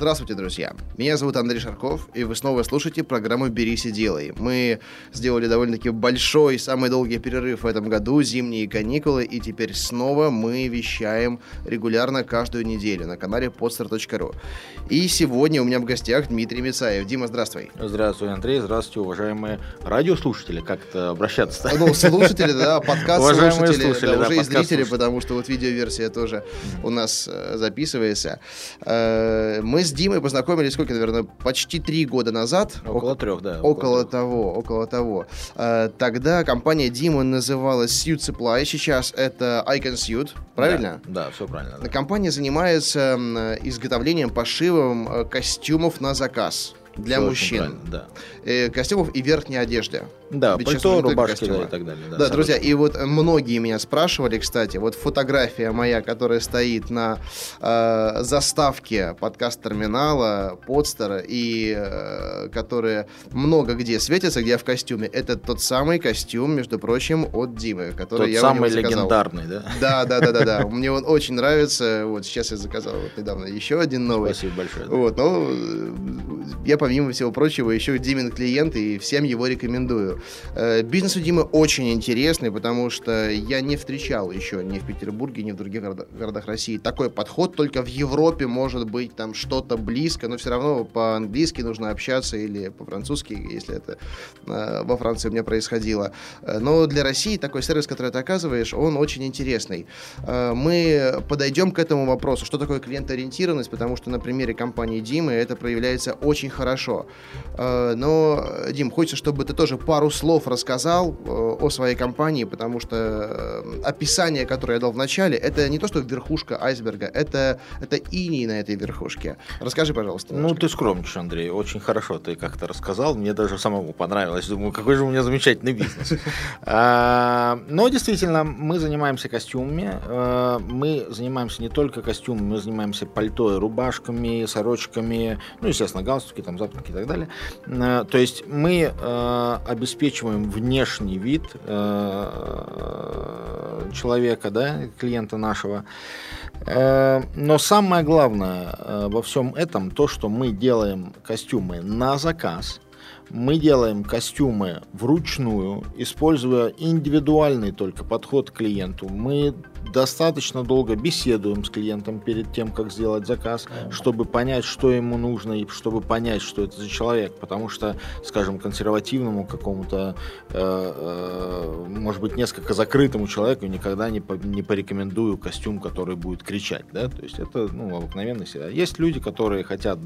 Здравствуйте, друзья! Меня зовут Андрей Шарков, и вы снова слушаете программу «Берись и делай». Мы сделали довольно-таки большой, самый долгий перерыв в этом году, зимние каникулы, и теперь снова мы вещаем регулярно каждую неделю на канале podstar.ru. И сегодня у меня в гостях Дмитрий Мицаев. Дима, здравствуй. Здравствуй, Андрей. Здравствуйте, уважаемые радиослушатели. Как это обращаться? Ну, слушатели, да, подкаст-слушатели, да, уже и зрители, потому что вот видеоверсия тоже у нас э, записывается. Э, мы с Димой познакомились, сколько, наверное, почти три года назад. Около трех, да. Около, около того, около того. Э, тогда компания Дима называлась Suit Supply, сейчас это Icon Suit, правильно? Да, да все правильно. Да. Компания занимается изготовлением, пошивом э, костюмов на заказ для Все мужчин. Да. Э, костюмов и верхней одежды. Да, Ведь пальто, рубашки да, и так далее. Да, да друзья, и вот многие меня спрашивали, кстати, вот фотография моя, которая стоит на э, заставке подкаст-терминала, подстера, и э, которая много где светится, где я в костюме, это тот самый костюм, между прочим, от Димы, который тот я самый легендарный, да? Да, да, да, да, да. Мне он очень нравится. Вот сейчас я заказал вот недавно еще один новый. Спасибо большое. Вот, ну, я помимо всего прочего еще Димин клиент и всем его рекомендую. Э, бизнес у Димы очень интересный, потому что я не встречал еще ни в Петербурге, ни в других городах России такой подход. Только в Европе может быть там что-то близко, но все равно по-английски нужно общаться или по-французски, если это э, во Франции у меня происходило. Э, но для России такой сервис, который ты оказываешь, он очень интересный. Мы подойдем к этому вопросу, что такое клиентоориентированность, потому что на примере компании Димы это проявляется очень хорошо. Но, Дим, хочется, чтобы ты тоже пару слов рассказал э, о своей компании, потому что э, описание, которое я дал в начале, это не то, что верхушка айсберга, это, это иней на этой верхушке. Расскажи, пожалуйста. Немножко. Ну, ты скромничаешь, Андрей. Очень хорошо ты как-то рассказал. Мне даже самому понравилось. Думаю, какой же у меня замечательный бизнес. А, но действительно, мы занимаемся костюмами. А, мы занимаемся не только костюмами, мы занимаемся пальто и рубашками, сорочками, ну, естественно, галстуки, там, запонки и так далее. То есть мы обеспечиваем внешний вид э, человека, да, клиента нашего. Э, но самое главное э, во всем этом то, что мы делаем костюмы на заказ – мы делаем костюмы вручную, используя индивидуальный только подход к клиенту. Мы достаточно долго беседуем с клиентом перед тем, как сделать заказ, чтобы понять, что ему нужно, и чтобы понять, что это за человек. Потому что, скажем, консервативному какому-то, э, э, может быть, несколько закрытому человеку никогда не, по, не порекомендую костюм, который будет кричать. Да? То есть это ну, обыкновенный всегда. Есть люди, которые хотят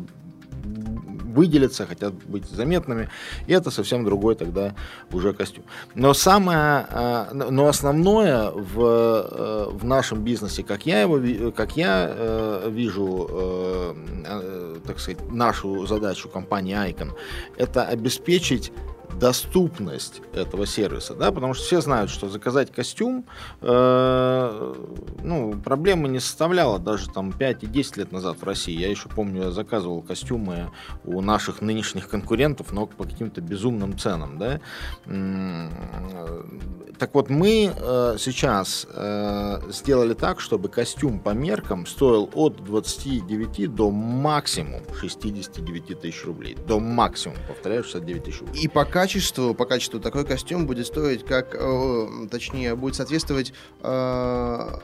выделиться, хотят быть заметными, и это совсем другой тогда уже костюм. Но самое, а, но основное в, э, в нашем бизнесе, как я его, как я э, вижу, э, так сказать, нашу задачу компании Icon, это обеспечить доступность этого сервиса, да, потому что все знают, что заказать костюм, э, ну, проблемы не составляло даже там 5 и 10 лет назад в России. Я еще помню, я заказывал костюмы у наших нынешних конкурентов, но по каким-то безумным ценам, да. Так вот, мы э, сейчас э, сделали так, чтобы костюм по меркам стоил от 29 до максимум 69 тысяч рублей. До максимума, повторяю, 69 тысяч рублей. И по качеству, по качеству такой костюм будет стоить, как, э, точнее, будет соответствовать, э,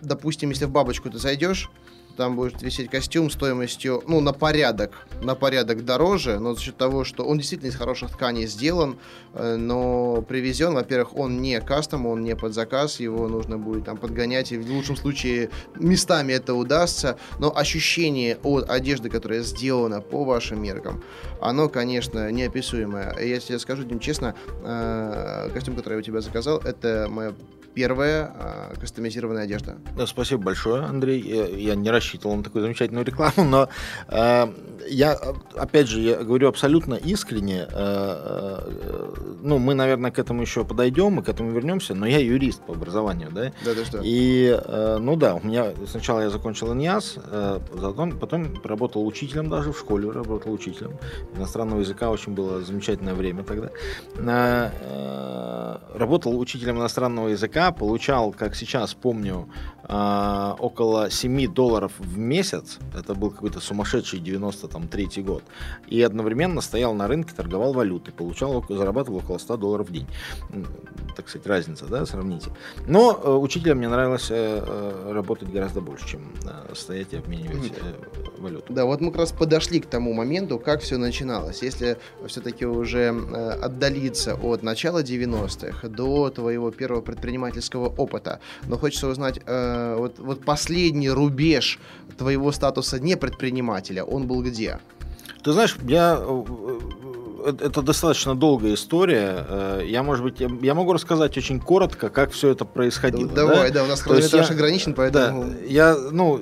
допустим, если в бабочку ты зайдешь, там будет висеть костюм стоимостью, ну, на порядок, на порядок дороже, но за счет того, что он действительно из хороших тканей сделан, э, но привезен, во-первых, он не кастом, он не под заказ, его нужно будет там подгонять, и в лучшем случае местами это удастся, но ощущение от одежды, которая сделана по вашим меркам, оно, конечно, неописуемое. Я скажу, Дим, честно, э, костюм, который я у тебя заказал, это моя первая э, кастомизированная одежда? Да, спасибо большое, Андрей. Я, я не рассчитывал на такую замечательную рекламу, но э, я, опять же, я говорю абсолютно искренне. Э, э, ну, мы, наверное, к этому еще подойдем, мы к этому вернемся, но я юрист по образованию, да? Да, да, что? И, э, ну да, у меня сначала я закончил ИНИАС, э, потом, потом работал учителем даже в школе, работал учителем иностранного языка, очень было замечательное время тогда. Э, э, работал учителем иностранного языка, получал, как сейчас помню, э, около 7 долларов в месяц, это был какой-то сумасшедший 93 год, и одновременно стоял на рынке, торговал валютой, получал, зарабатывал около 100 долларов в день. Так сказать, разница, да, сравните. Но э, учителем мне нравилось э, э, работать гораздо больше, чем э, стоять и обменивать э, валюту. Да, вот мы как раз подошли к тому моменту, как все начиналось. Если все-таки уже э, отдалиться от начала 90-х до твоего первого предпринимательского опыта, но хочется узнать, э, вот, вот последний рубеж твоего статуса не предпринимателя, он был где? Ты знаешь, я э, э, это достаточно долгая история. Э, Я, может быть, я, могу рассказать очень коротко, как все это происходило. Давай, да, у нас хронометраж ограничен, Да, поэтому... я, ну,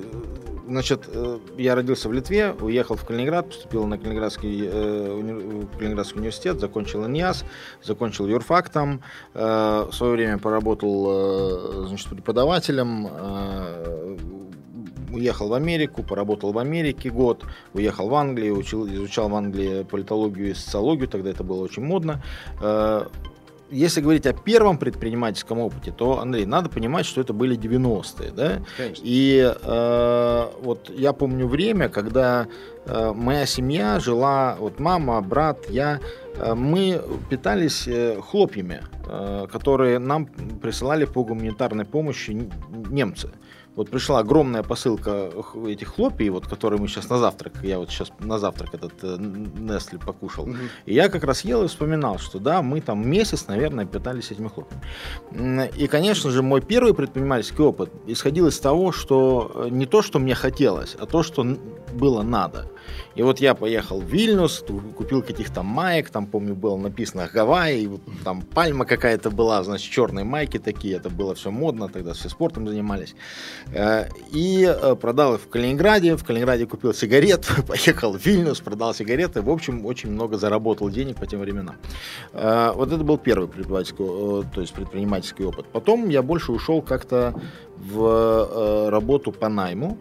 значит, э, я родился в Литве, уехал в Калининград, поступил на Калининградский, э, уни- Калининградский университет, закончил ИНИАС, закончил юрфак там, э, в свое время поработал, значит, преподавателем, уехал в Америку, поработал в Америке год, уехал в Англию, учил, изучал в Англии политологию и социологию, тогда это было очень модно. Э, Если говорить о первом предпринимательском опыте, то, Андрей, надо понимать, что это были 90-е, да? Конечно. И э, вот я помню время, когда э, моя семья жила, вот мама, брат, я, э, мы питались э, хлопьями, э, которые нам присылали по гуманитарной помощи немцы. Вот пришла огромная посылка этих хлопий, вот, которые мы сейчас на завтрак, я вот сейчас на завтрак этот э, Несли покушал. Мгм. И я как раз ел и вспоминал, что да, мы там месяц, наверное, питались этими хлопьями. И, конечно же, мой первый предпринимательский опыт исходил из того, что э, не то, что мне хотелось, а то, что было надо. И вот я поехал в Вильнюс, купил каких-то маек, там, помню, было написано Гавайи, там пальма какая-то была, значит, черные майки такие, это было все модно, тогда все спортом занимались. Э, И э, продал их в Калининграде, в Калининграде купил сигарет, поехал в Вильнюс, продал сигареты, в общем, очень много заработал денег по тем временам. Э, Вот это был первый предпринимательский, то есть предпринимательский опыт. Потом я больше ушел как-то в работу по найму.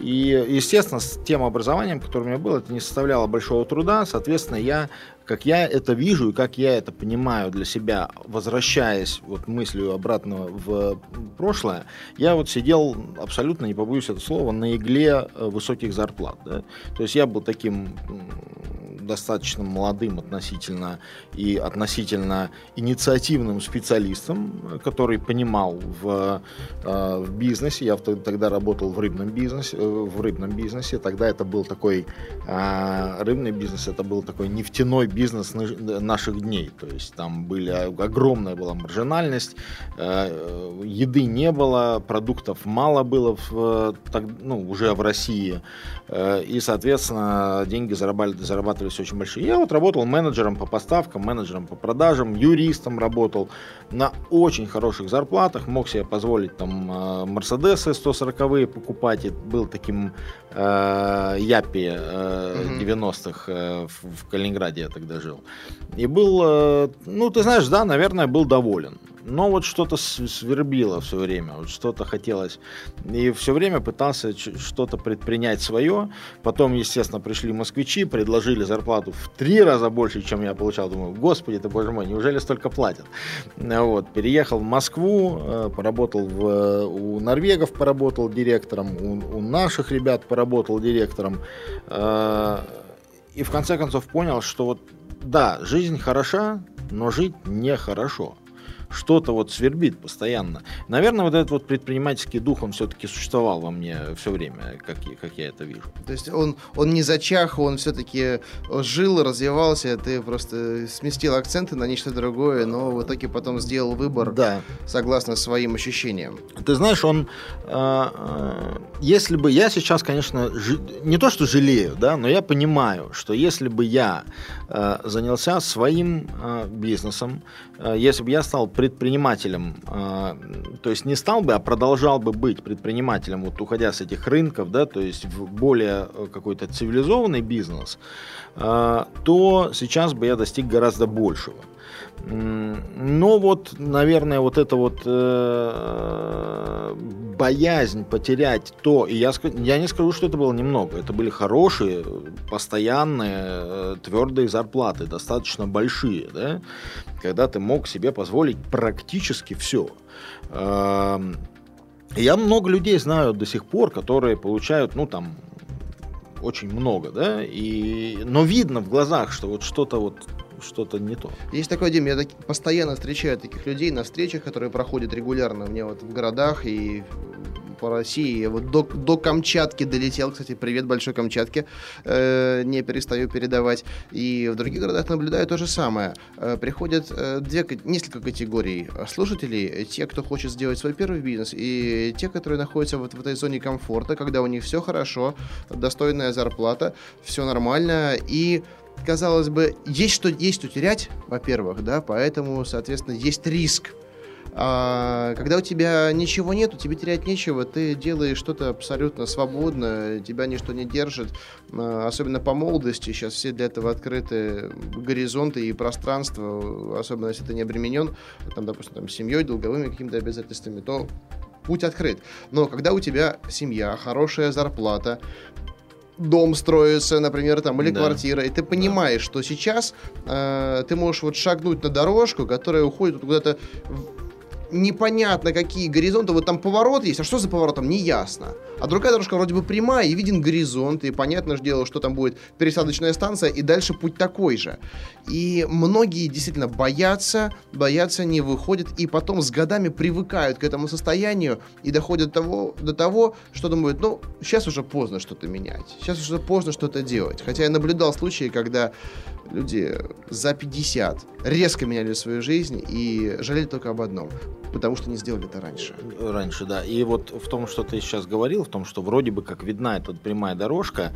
И, естественно, с тем образованием, которое у меня было, это не составляло большого труда. Соответственно, я, как я это вижу и как я это понимаю для себя, возвращаясь вот мыслью обратно в прошлое, я вот сидел, абсолютно не побоюсь этого слова, на игле э, высоких зарплат. да. То есть я был таким достаточно молодым относительно и относительно инициативным специалистом, э, который понимал в, э, в бизнесе. Я тогда работал в рыбном бизнесе, э, в рыбном бизнесе. Тогда это был такой э, рыбный бизнес, это был такой нефтяной бизнес наш- наших дней. То есть там были огромная была маржинальность, э, еды не было, продуктов мало было в, э, ну, уже в России. Э, И, соответственно, деньги зарабатывали, зарабатывались очень большие. Я вот работал менеджером по поставкам, менеджером по продажам, юристом работал на очень хороших зарплатах, мог себе позволить там э, Мерседесы 140-е покупать, и был таким э, Япи э, Мгм. 90-х э, в, в Калининграде я тогда жил. И был, э, ну, ты знаешь, да, наверное, был доволен. Но вот что-то свербило все время, вот что-то хотелось. И все время пытался что-то предпринять свое. Потом, естественно, пришли москвичи, предложили зарплату в три раза больше, чем я получал. Думаю, господи ты, боже мой, неужели столько платят? Вот, переехал в Москву, э, поработал в, э, у норвегов, поработал директором, у, у наших ребят поработал директором. Э, И в конце концов понял, что вот, да, жизнь хороша, но жить нехорошо что-то вот свербит постоянно. Наверное, вот этот вот предпринимательский дух, он все-таки существовал во мне все время, как, я- как я это вижу. То есть он, он не зачах, он все-таки жил, развивался, ты просто сместил акценты на нечто другое, но в итоге потом сделал выбор Да. согласно своим ощущениям. Ты знаешь, он, э, э, если бы я сейчас, конечно, жи- не то что жалею, да, но я понимаю, что если бы я э, занялся своим э, бизнесом, э, если бы я стал предпринимателем, э, то есть не стал бы, а продолжал бы быть предпринимателем, вот уходя с этих рынков, да, то есть в более э, какой-то цивилизованный бизнес, э, то сейчас бы я достиг гораздо большего. Но вот, наверное, вот эта вот э, боязнь потерять то, и я, я не скажу, что это было немного, это были хорошие, постоянные, э, твердые зарплаты, достаточно большие, да, когда ты мог себе позволить практически все. Э, эм, я много людей знаю до сих пор, которые получают, ну, там, очень много, да, и, но видно в глазах, что вот что-то вот что-то не то. Есть такой, Дим, я так, постоянно встречаю таких людей на встречах, которые проходят регулярно мне вот в городах и по России. Вот до, до Камчатки долетел, кстати, привет большой Камчатке, э, не перестаю передавать. И в других городах наблюдаю то же самое. Э, приходят э, две, несколько категорий слушателей. Те, кто хочет сделать свой первый бизнес, и те, которые находятся вот в этой зоне комфорта, когда у них все хорошо, достойная зарплата, все нормально, и казалось бы, есть что, есть что терять, во-первых, да, поэтому, соответственно, есть риск. А, когда у тебя ничего нет, тебе терять нечего, ты делаешь что-то абсолютно свободно, тебя ничто не держит, а, особенно по молодости, сейчас все для этого открыты горизонты и пространство, особенно если ты не обременен, там, допустим, там, семьей, долговыми какими-то обязательствами, то путь открыт. Но когда у тебя семья, хорошая зарплата, дом строится, например, там, или да. квартира, и ты понимаешь, да. что сейчас э, ты можешь вот шагнуть на дорожку, которая уходит куда-то непонятно какие горизонты, вот там поворот есть, а что за поворотом, не ясно. А другая дорожка вроде бы прямая, и виден горизонт, и понятно же дело, что там будет пересадочная станция, и дальше путь такой же. И многие действительно боятся, боятся, не выходят, и потом с годами привыкают к этому состоянию, и доходят того, до того, что думают, ну, сейчас уже поздно что-то менять, сейчас уже поздно что-то делать. Хотя я наблюдал случаи, когда люди за 50 резко меняли свою жизнь и жалели только об одном потому что не сделали это раньше. Раньше, да. И вот в том, что ты сейчас говорил, в том, что вроде бы как видна эта прямая дорожка,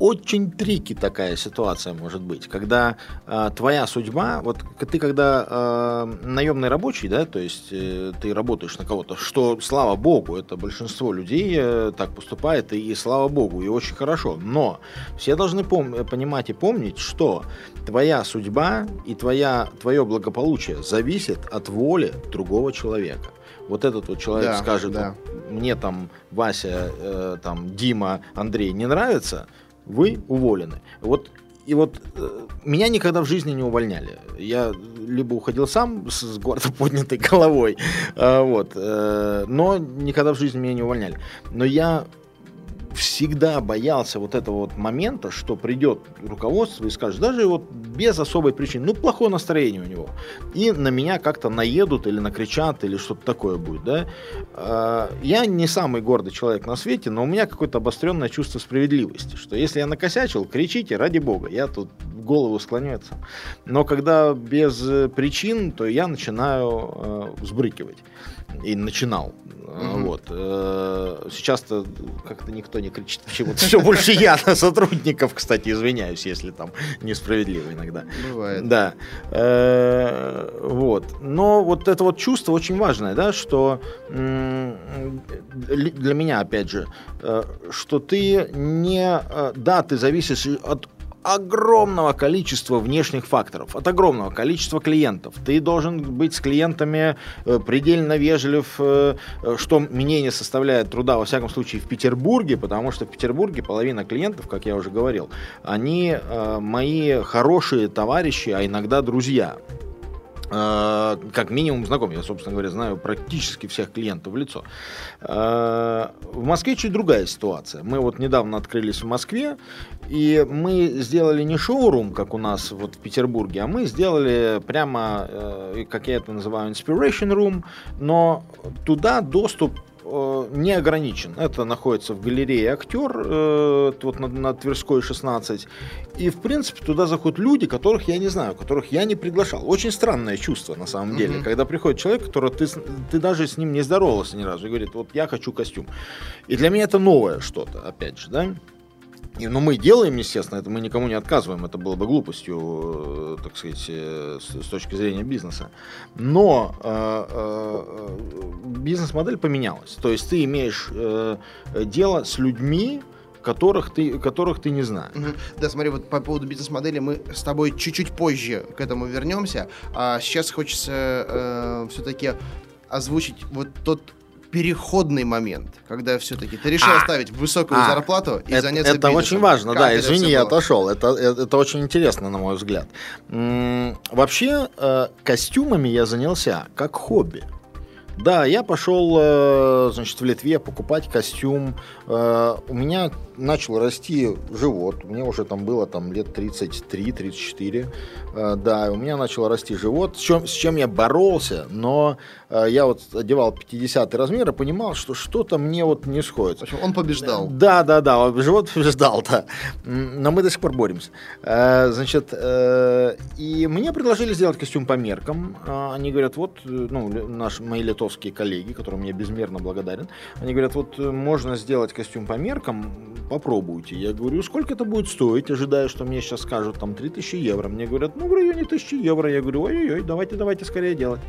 очень трики такая ситуация может быть, когда э, твоя судьба, вот ты когда э, наемный рабочий, да, то есть э, ты работаешь на кого-то, что слава богу, это большинство людей э, так поступает, и, и слава богу, и очень хорошо, но все должны пом- понимать и помнить, что твоя судьба и твоя, твое благополучие зависит от воли другого человека вот этот вот человек да, скажет, да. мне там Вася, э, там Дима, Андрей не нравится, вы уволены. Вот и вот э, меня никогда в жизни не увольняли. Я либо уходил сам с, с гордо поднятой головой, э, вот, э, но никогда в жизни меня не увольняли. Но я всегда боялся вот этого вот момента, что придет руководство и скажет, даже вот без особой причины, ну, плохое настроение у него, и на меня как-то наедут или накричат, или что-то такое будет, да. А, я не самый гордый человек на свете, но у меня какое-то обостренное чувство справедливости, что если я накосячил, кричите, ради бога, я тут голову склоняется. Но когда без причин, то я начинаю э, взбрыкивать. И начинал. Mm-hmm. Вот. Э, сейчас-то как-то никто не кричит почему-то. Все больше я на сотрудников, кстати, извиняюсь, если там несправедливо иногда. Бывает. Да. Э, вот. Но вот это вот чувство очень важное, да, что для меня, опять же, что ты не... Да, ты зависишь от огромного количества внешних факторов, от огромного количества клиентов. Ты должен быть с клиентами э, предельно вежлив, э, э, что мне не составляет труда, во всяком случае, в Петербурге, потому что в Петербурге половина клиентов, как я уже говорил, они мои хорошие товарищи, а иногда друзья. Э, как минимум знаком. Я, собственно говоря, знаю практически всех клиентов в лицо. Э, в Москве чуть другая ситуация. Мы вот недавно открылись в Москве, и мы сделали не шоурум, как у нас вот в Петербурге, а мы сделали прямо, э, как я это называю, inspiration room, но туда доступ не ограничен. Это находится в галерее «Актер», э, вот на, на Тверской 16. И, в принципе, туда заходят люди, которых я не знаю, которых я не приглашал. Очень странное чувство, на самом деле, mm-hmm. когда приходит человек, который ты, ты даже с ним не здоровался ни разу, и говорит, вот я хочу костюм. И для меня это новое что-то, опять же, да. Ну, мы делаем, естественно, это мы никому не отказываем, это было бы глупостью, э, так сказать, э, с, точки зрения бизнеса. Но э, бизнес-модель поменялась. То есть ты имеешь дело с людьми, которых ты, которых ты не знаешь. Да, смотри, вот по поводу бизнес-модели мы с тобой чуть-чуть позже к этому вернемся. А сейчас хочется э, все-таки озвучить вот тот переходный момент, когда все-таки ты решил а, оставить высокую а, зарплату и это, заняться Это бизнесом. очень важно, как да, извини, я отошел. Это, это, это очень интересно, на мой взгляд. М-м, вообще, э, костюмами я занялся как хобби. Да, я пошел, э, значит, в Литве покупать костюм. Э, у меня начал расти живот. Мне уже там было там лет 33-34. Э, да, у меня начал расти живот, с чем, с чем я боролся, но я вот одевал 50 размер и понимал, что что-то мне вот не сходит. общем, он побеждал. Да, да, да, живот побеждал, да. Но мы до сих пор боремся. Значит, и мне предложили сделать костюм по меркам. Они говорят, вот, ну, наш, мои литовские коллеги, которым я безмерно благодарен, они говорят, вот э, можно сделать костюм по меркам, попробуйте. Я говорю, сколько это будет стоить, ожидая, что мне сейчас скажут там 3000 евро. Мне говорят, ну в районе 1000 евро. Я говорю, ой-ой-ой, давайте, давайте скорее делать.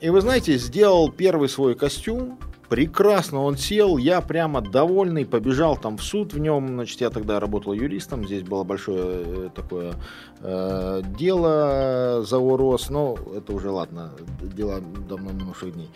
И вы знаете, сделал первый свой костюм, прекрасно он сел, я прямо довольный, побежал там в суд в нем, значит, я тогда работал юристом, здесь было большое э, такое э, дело за ОРОС, но это уже ладно, дела давно минувших дней.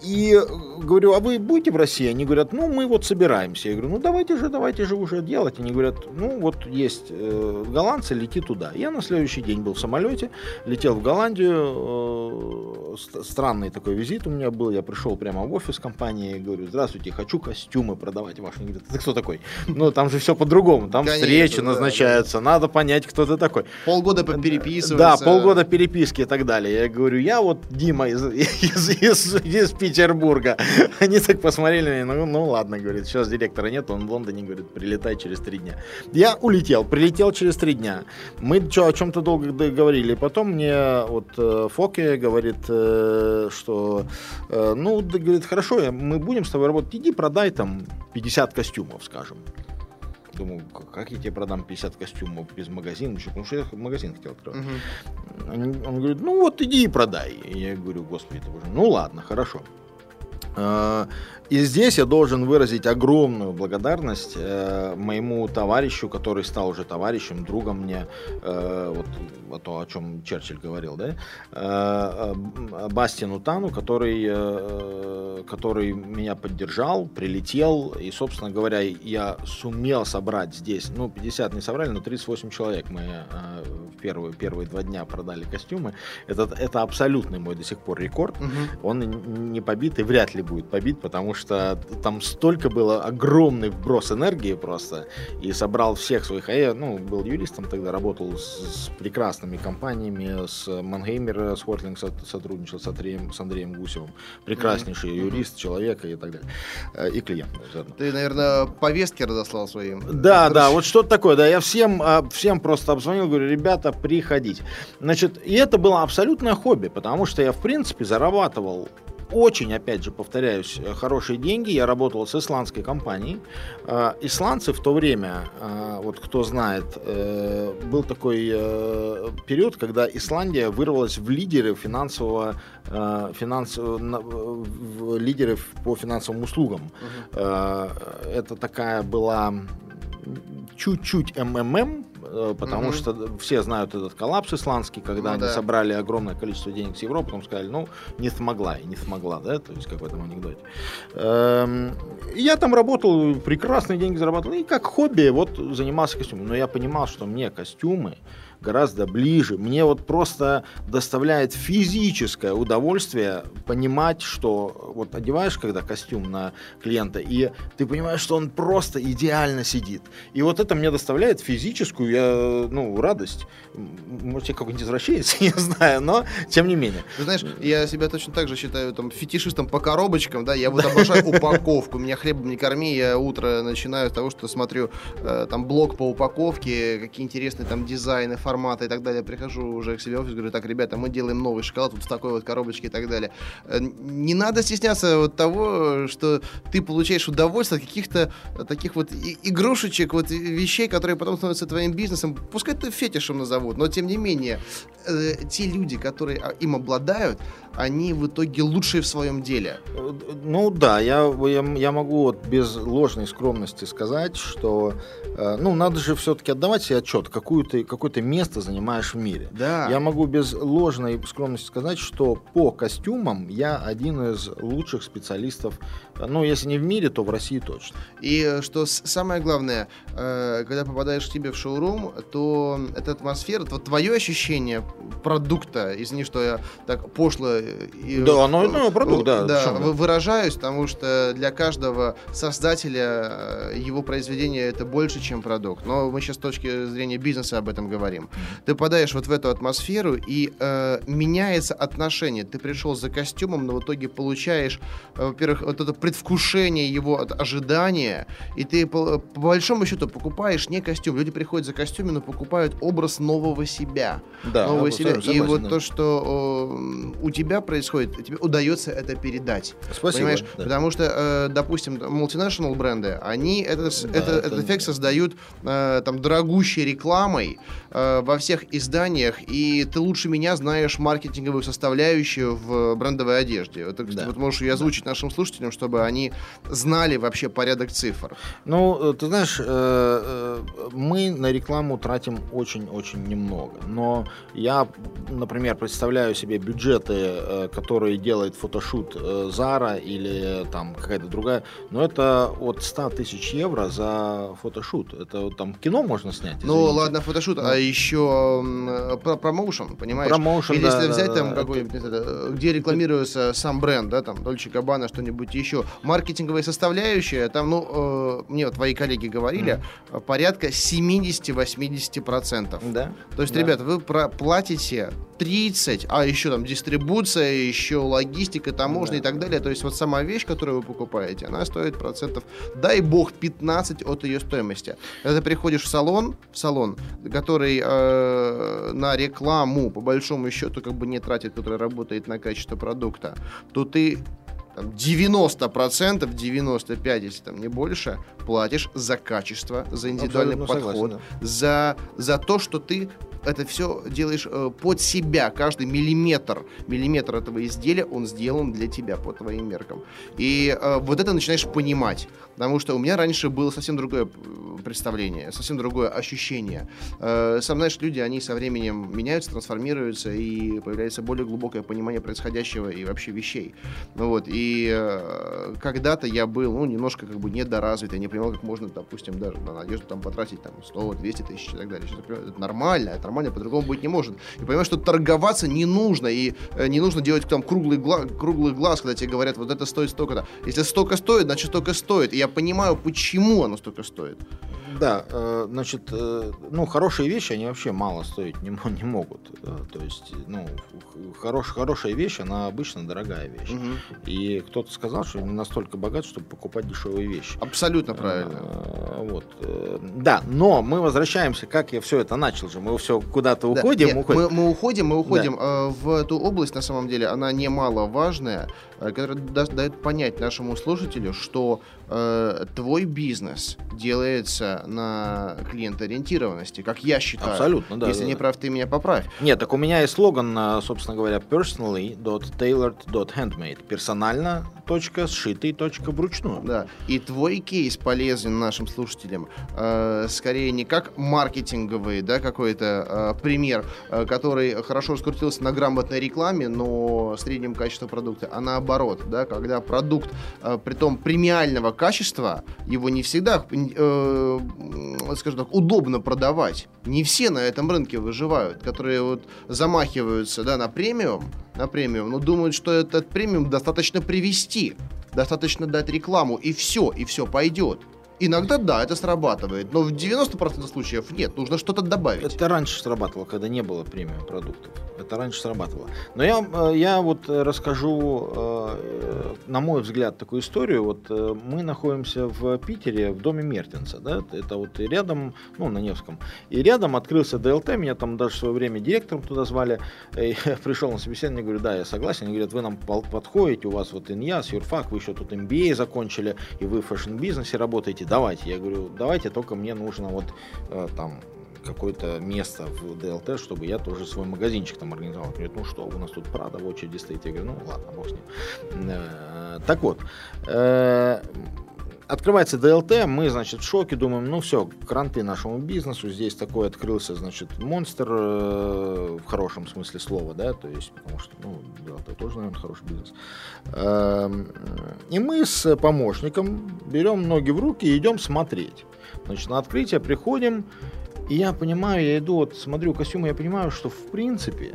И говорю, а вы будете в России? Они говорят, ну, мы вот собираемся. Я говорю, ну, давайте же, давайте же уже делать. Они говорят, ну, вот есть э, голландцы, лети туда. Я на следующий день был в самолете, летел в Голландию. Э, странный такой визит у меня был. Я пришел прямо в офис компании и говорю, здравствуйте, хочу костюмы продавать ваши. Они говорят, ты кто такой? Ну, там же все по-другому. Там Конечно, встречи назначаются, да. надо понять, кто ты такой. Полгода переписываться. Да, полгода переписки и так далее. Я говорю, я вот Дима из, из, из, из Петербурга. Они так посмотрели на меня, ну, ну ладно, говорит, сейчас директора нет, он в Лондоне, говорит, прилетай через три дня. Я улетел, прилетел через три дня. Мы что, о чем-то долго говорили. Потом мне вот э, Фоке говорит, э, что, э, ну, говорит, хорошо, мы будем с тобой работать, иди продай там 50 костюмов, скажем. Думаю, как я тебе продам 50 костюмов без магазина? Потому что я магазин хотел открывать. Угу. Он, он говорит, ну вот иди и продай. Я говорю, господи, это уже, ну ладно, хорошо. И здесь я должен выразить огромную благодарность э, моему товарищу, который стал уже товарищем, другом мне, э, вот то, о чем Черчилль говорил, да, э, э, Бастину Тану, который, э, который меня поддержал, прилетел, и, собственно говоря, я сумел собрать здесь, ну, 50 не собрали, но 38 человек мы э, в первые, первые два дня продали костюмы. Это, это абсолютный мой до сих пор рекорд. Угу. Он не побит и вряд ли будет побит, потому что там столько было огромный вброс энергии просто, и собрал всех своих, а я, ну, был юристом тогда, работал с, с прекрасными компаниями, с Мангеймер, с Хортлинг сотрудничал с Андреем, с Андреем Гусевым, прекраснейший mm-hmm. юрист, человек и так далее, э, и клиент. Ты, наверное, повестки разослал своим? Да, да, вот что-то такое, да, я всем, а, всем просто обзвонил, говорю, ребята, приходите. Значит, и это было абсолютное хобби, потому что я, в принципе, зарабатывал очень, опять же, повторяюсь, э, хорошие деньги. Я работал с исландской компанией. Э, исландцы в то время, э, вот кто знает, был такой период, когда Исландия вырвалась в лидеры финансового финанс, лидеры по финансовым услугам. Угу. Это такая была чуть-чуть МММ, потому mm-hmm. что все знают этот коллапс исландский, когда ну, они да. собрали огромное количество денег с Европы, потом сказали, ну, не смогла и не смогла, да, то есть как в этом анекдоте. Эм, я там работал, прекрасные деньги зарабатывал, и как хобби вот занимался костюмом, но я понимал, что мне костюмы, гораздо ближе. Мне вот просто доставляет физическое удовольствие понимать, что вот одеваешь когда костюм на клиента, и ты понимаешь, что он просто идеально сидит. И вот это мне доставляет физическую я, ну, радость. Может, я какой-нибудь извращенец, не знаю, но тем не менее. Ты знаешь, я себя точно так же считаю там фетишистом по коробочкам, да, я вот обожаю упаковку. Меня хлебом не корми, я утро начинаю с того, что смотрю э, там блог по упаковке, какие интересные там дизайны, форматы и так далее. Прихожу уже к себе в офис, говорю, так, ребята, мы делаем новый шоколад вот в такой вот коробочке и так далее. Э, не надо стесняться вот того, что ты получаешь удовольствие от каких-то таких вот игрушечек, вот вещей, которые потом становятся твоим бизнесом. Пускай это фетишем назовут, но тем не менее, э, те люди, которые а, им обладают, они в итоге лучшие в своем деле. Ну да, я, я, я могу вот без ложной скромности сказать, что э, ну, надо же все-таки отдавать себе отчет, какую ты, какое ты место занимаешь в мире. Да. Я могу без ложной скромности сказать, что по костюмам я один из лучших специалистов, ну, если не в мире, то в России точно. И э, что самое главное, э, когда попадаешь к тебе в шоурум, то эта атмосфера, вот твое ощущение продукта, извини, что я так пошло и, да, ну, ну, продукт, да. да выражаюсь, потому что для каждого создателя э, его произведение это больше, чем продукт. Но мы сейчас с точки зрения бизнеса об этом говорим. Ты попадаешь вот в эту атмосферу, и э, меняется отношение. Ты пришел за костюмом, но в итоге получаешь, э, во-первых, вот это предвкушение его от ожидания, и ты по, по большому счету покупаешь не костюм. Люди приходят за костюмом, но покупают образ нового себя. Да, нового себя. Согласен, и вот да. то, что э, у тебя происходит, тебе удается это передать. Спасибо. Понимаешь? Да. Потому что, э, допустим, multinational бренды, они это, да, это, это, этот эффект создают э, там дорогущей рекламой э, во всех изданиях, и ты лучше меня знаешь маркетинговую составляющую в брендовой одежде. Вот, да. вот можешь ее озвучить да. нашим слушателям, чтобы они знали вообще порядок цифр. Ну, э, ты знаешь, э, э, мы на рекламу тратим очень-очень немного, но я, например, представляю себе бюджеты, которые делает фотошут Zara или там какая-то другая, но это от 100 тысяч евро за фотошут. Это там кино можно снять. Ну извините. Ну ладно, фотошут, а еще про промоушен, понимаешь? Промоушен, Или да, если взять да, там да, какой-нибудь, это... где рекламируется сам бренд, да, там Dolce Gabbana, что-нибудь еще. Маркетинговая составляющая, там, ну, э, мне вот твои коллеги говорили, mm. порядка 70-80%. Да. То есть, да. ребята, вы платите 30, а еще там дистрибуция, еще логистика, таможня да. и так далее. То есть вот сама вещь, которую вы покупаете, она стоит процентов, дай бог, 15 от ее стоимости. Когда ты приходишь в салон, в салон, который э, на рекламу, по большому счету, как бы не тратит, который работает на качество продукта, то ты там, 90%, 95%, если там не больше, платишь за качество, за индивидуальный Абсолютно подход, согласен, да. за, за то, что ты это все делаешь э, под себя. Каждый миллиметр, миллиметр этого изделия, он сделан для тебя, по твоим меркам. И э, вот это начинаешь понимать. Потому что у меня раньше было совсем другое э, представление, совсем другое ощущение. Э, сам знаешь, люди, они со временем меняются, трансформируются, и появляется более глубокое понимание происходящего и вообще вещей. Ну вот, и э, когда-то я был, ну, немножко как бы недоразвит, я не понимал, как можно, допустим, даже на одежду там потратить там 100-200 тысяч и так далее. Это нормально, это нормально, по-другому быть не может. И понимаешь, что торговаться не нужно, и не нужно делать там круглый, гла круглый глаз, когда тебе говорят, вот это стоит столько-то. Если столько стоит, значит столько стоит. И я понимаю, почему оно столько стоит. Да, э, значит, э, ну, хорошие вещи, они вообще мало стоить не, не могут. То есть, ну, хорош, хорошая вещь, она обычно дорогая вещь. Угу. И кто-то сказал, что не настолько богат, чтобы покупать дешевые вещи. Абсолютно правильно. Вот. Да, но мы возвращаемся, как я все это начал же. Мы все куда-то уходим. Да, нет, уходим. Мы, мы уходим, мы уходим да. в эту область, на самом деле, она немаловажная, которая дает понять нашему слушателю, что э, твой бизнес делается на клиентоориентированности, как я считаю. Абсолютно, да. Если да, не прав, ты меня поправь. Нет, так у меня есть слоган, э, собственно говоря, personally.tailored.handmade. Персонально точка сшитый точка вручную. Да. И твой кейс полезен нашим слушателям э, скорее не как маркетинговый, да, какой-то э, пример, э, который хорошо раскрутился на грамотной рекламе, но среднем качества продукта, а наоборот, да, когда продукт, при том премиального качества, его не всегда, скажем так, удобно продавать. Не все на этом рынке выживают, которые вот замахиваются, да, на премиум, на премиум, но думают, что этот премиум достаточно привести, достаточно дать рекламу, и все, и все пойдет. Иногда да, это срабатывает, но в 90% случаев нет, нужно что-то добавить. Это раньше срабатывало, когда не было премиум продуктов. Это раньше срабатывало. Но я, э, я вот расскажу, э, на мой взгляд, такую историю. Вот э, мы находимся в Питере, в доме Мертенса, да, это вот рядом, ну, на Невском. И рядом открылся ДЛТ, меня там даже в свое время директором туда звали. Я пришел на собеседование, говорю, да, я согласен. Они говорят, вы нам подходите, у вас вот иняз, юрфак, вы еще тут MBA закончили, и вы в fashion-бизнесе работаете давайте. Я говорю, давайте, только мне нужно вот э, там какое-то место в ДЛТ, чтобы я тоже свой магазинчик там организовал. Говорит, ну что, у нас тут Прада в очереди стоит. Я говорю, ну ладно, бог с ним. Э, так вот, э, Открывается ДЛТ, мы, значит, в шоке, думаем, ну все, кранты нашему бизнесу, здесь такой открылся, значит, монстр э, в хорошем смысле слова, да, то есть, потому что, ну, ДЛТ тоже, наверное, хороший бизнес. Э, и мы с помощником берем ноги в руки и идем смотреть. Значит, на открытие приходим, и я понимаю, я иду, вот смотрю костюмы, я понимаю, что в принципе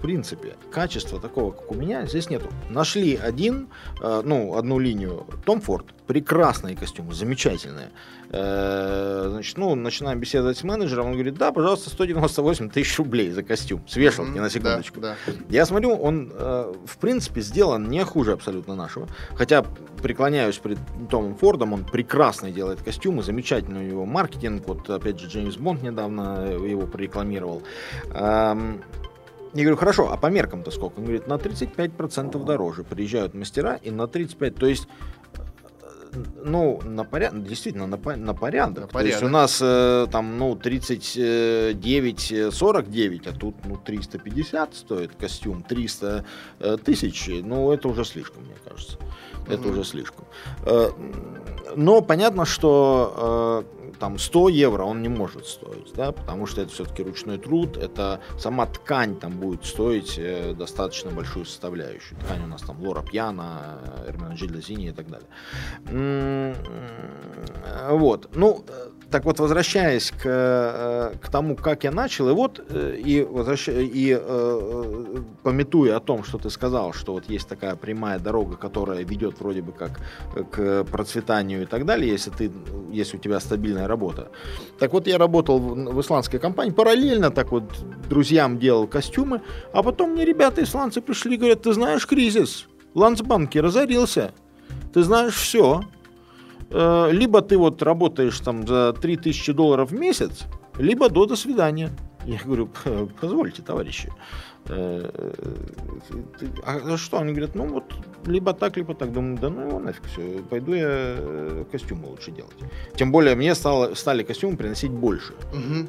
принципе, качества такого, как у меня, здесь нету. Нашли один, э, ну, одну линию, Том Форд, прекрасные костюмы, замечательные. Э, значит, ну, начинаем беседовать с менеджером, он говорит, да, пожалуйста, 198 тысяч рублей за костюм, с вешалки, mm-hmm, на секундочку. Да, да. Я смотрю, он, э, в принципе, сделан не хуже абсолютно нашего, хотя преклоняюсь перед Томом Фордом, он прекрасно делает костюмы, замечательный у него маркетинг, вот, опять же, Джеймс Бонд недавно его прорекламировал. Я говорю, хорошо, а по меркам-то сколько? Он говорит, на 35% дороже. Приезжают мастера и на 35%. То есть ну, на порядок, действительно, на, на порядок. На порядок. То есть у нас э, там, ну, 39-49, а тут, ну, 350 стоит костюм, 300 э, тысяч, ну, это уже слишком, мне кажется. Это mm-hmm. уже слишком. Э, но понятно, что э, там 100 евро он не может стоить, да, потому что это все-таки ручной труд, это сама ткань там будет стоить э, достаточно большую составляющую. Ткань у нас там Лора Пьяна, Эрмена Зини и так далее. Вот, ну, так вот, возвращаясь к, э, к тому, как я начал, и вот, э, и, возвращ... и э, пометуя о том, что ты сказал, что вот есть такая прямая дорога, которая ведет вроде бы как к процветанию и так далее, если, ты, если у тебя стабильная работа. Так вот, я работал в, в исландской компании, параллельно так вот друзьям делал костюмы, а потом мне ребята исландцы пришли и говорят, ты знаешь кризис, Лансбанки разорился, ты знаешь все, Э, либо ты вот работаешь там за 3000 долларов в месяц, либо до до свидания. Я говорю, позвольте, товарищи. Э, а что? Они говорят, ну вот, либо так, либо так. Думаю, да ну его нафиг все, пойду я э, костюмы лучше делать. Тем более мне стало, стали костюмы приносить больше. Угу.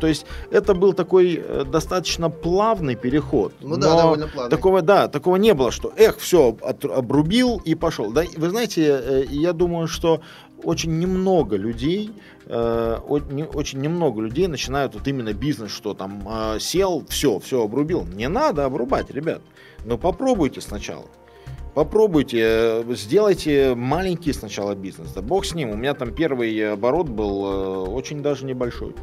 То есть это был такой достаточно плавный переход. Ну да, довольно плавный. Такого, да, такого не было, что эх, все, обрубил и пошел. Да, вы знаете, я думаю, что очень немного людей, э, очень немного людей начинают вот именно бизнес, что там э, сел, все, все обрубил. Не надо обрубать, ребят. Но попробуйте сначала. Попробуйте, э, сделайте маленький сначала бизнес. Да бог с ним. У меня там первый оборот был очень даже небольшой.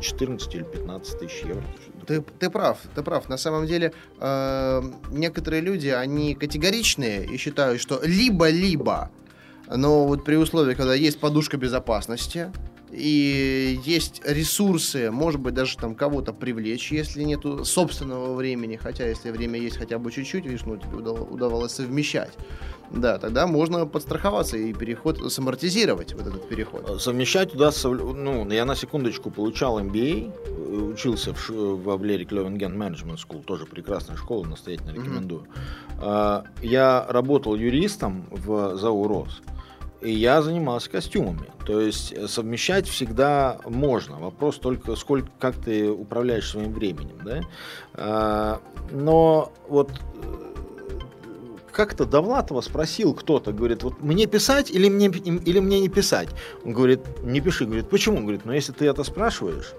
14 или 15 тысяч евро. Ты, ты прав, ты прав. На самом деле, э, некоторые люди, они категоричные и считают, что либо-либо но вот при условии, когда есть подушка безопасности, и есть ресурсы, может быть, даже там кого-то привлечь, если нету собственного времени, хотя если время есть хотя бы чуть-чуть, видишь, ну, тебе удавалось совмещать. Да, тогда можно подстраховаться и переход самортизировать вот этот переход. Совмещать удастся, ну, я на секундочку получал MBA, учился в, в Аблере Клевенген Management School, тоже прекрасная школа, настоятельно рекомендую. Mm-hmm. Я работал юристом в ЗАО РОС и я занимался костюмами. То есть э, совмещать всегда можно. Вопрос только, сколько, как ты управляешь своим временем. Да? А, но вот э, как-то Довлатова спросил кто-то, говорит, вот мне писать или мне, или мне не писать? Он говорит, не пиши. Говорит, почему? Говорит, ну если ты это спрашиваешь,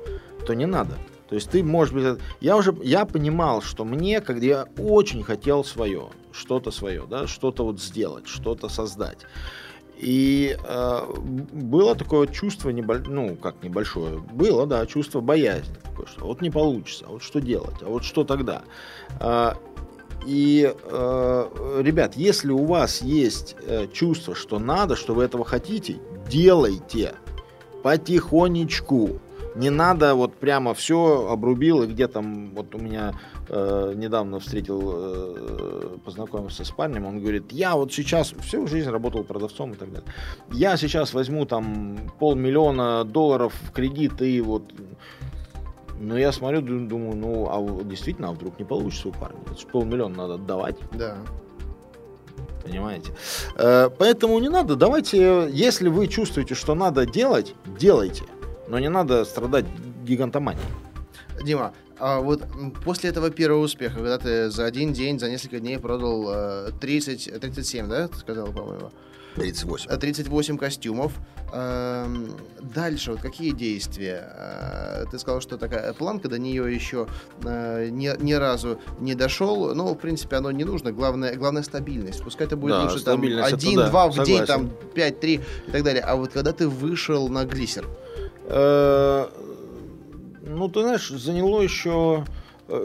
то не надо. То есть ты, может быть, я уже, я понимал, что мне, когда я очень хотел свое, что-то свое, да, что-то вот сделать, что-то создать. И э, было такое чувство, небо... ну, как небольшое, было, да, чувство боязни. Такое, что вот не получится, а вот что делать, а вот что тогда. Э, и, э, ребят, если у вас есть э, чувство, что надо, что вы этого хотите, делайте потихонечку. Не надо вот прямо все обрубил, и где там, вот у меня э, недавно встретил, э, познакомился с парнем, он говорит, я вот сейчас всю жизнь работал продавцом и так далее. Я сейчас возьму там полмиллиона долларов в кредит и вот но я смотрю, думаю, ну, а действительно, а вдруг не получится у парня? Это же полмиллиона надо отдавать. Да. Понимаете? Э, поэтому не надо, давайте, если вы чувствуете, что надо делать, делайте. Но не надо страдать гигантоманией. Дима, а вот после этого первого успеха, когда ты за один день, за несколько дней продал 30, 37, да, ты сказал, по-моему? 38. 38 костюмов. Эм, дальше, вот какие действия? Э, ты сказал, что такая планка, до нее еще э, ни, ни разу не дошел. Но, в принципе, оно не нужно. Главное, главное стабильность. Пускай это будет да, лучше там один-два в день, там 5-3 и так далее. А вот когда ты вышел на глиссер? Э, ну, ты знаешь, заняло еще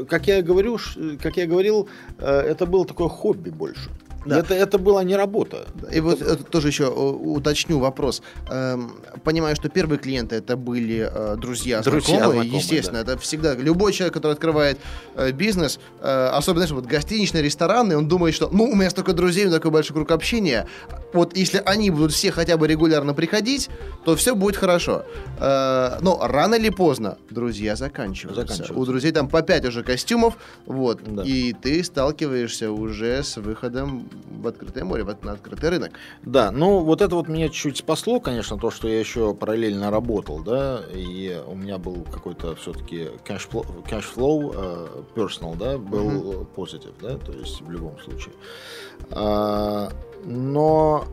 как я говорил, как я говорил, это было такое хобби больше. Да. Это, это была не работа. И вот это тоже еще уточню вопрос. Эм, понимаю, что первые клиенты это были э, друзья, друзья знакомые. знакомые естественно, да. это всегда любой человек, который открывает э, бизнес, э, особенно знаешь, вот гостиничный, ресторанный, он думает, что ну у меня столько друзей, у меня такой большой круг общения. Вот если они будут все хотя бы регулярно приходить, то все будет хорошо. Э, но рано или поздно друзья заканчиваются. заканчиваются. У друзей там по 5 уже костюмов, вот, да. и ты сталкиваешься уже с выходом в открытое море, на открытый рынок. Да, ну вот это вот меня чуть спасло, конечно, то, что я еще параллельно работал, да, и у меня был какой-то все-таки cash flow, cash flow uh, personal, да, был uh-huh. positive, да, то есть в любом случае. Uh, но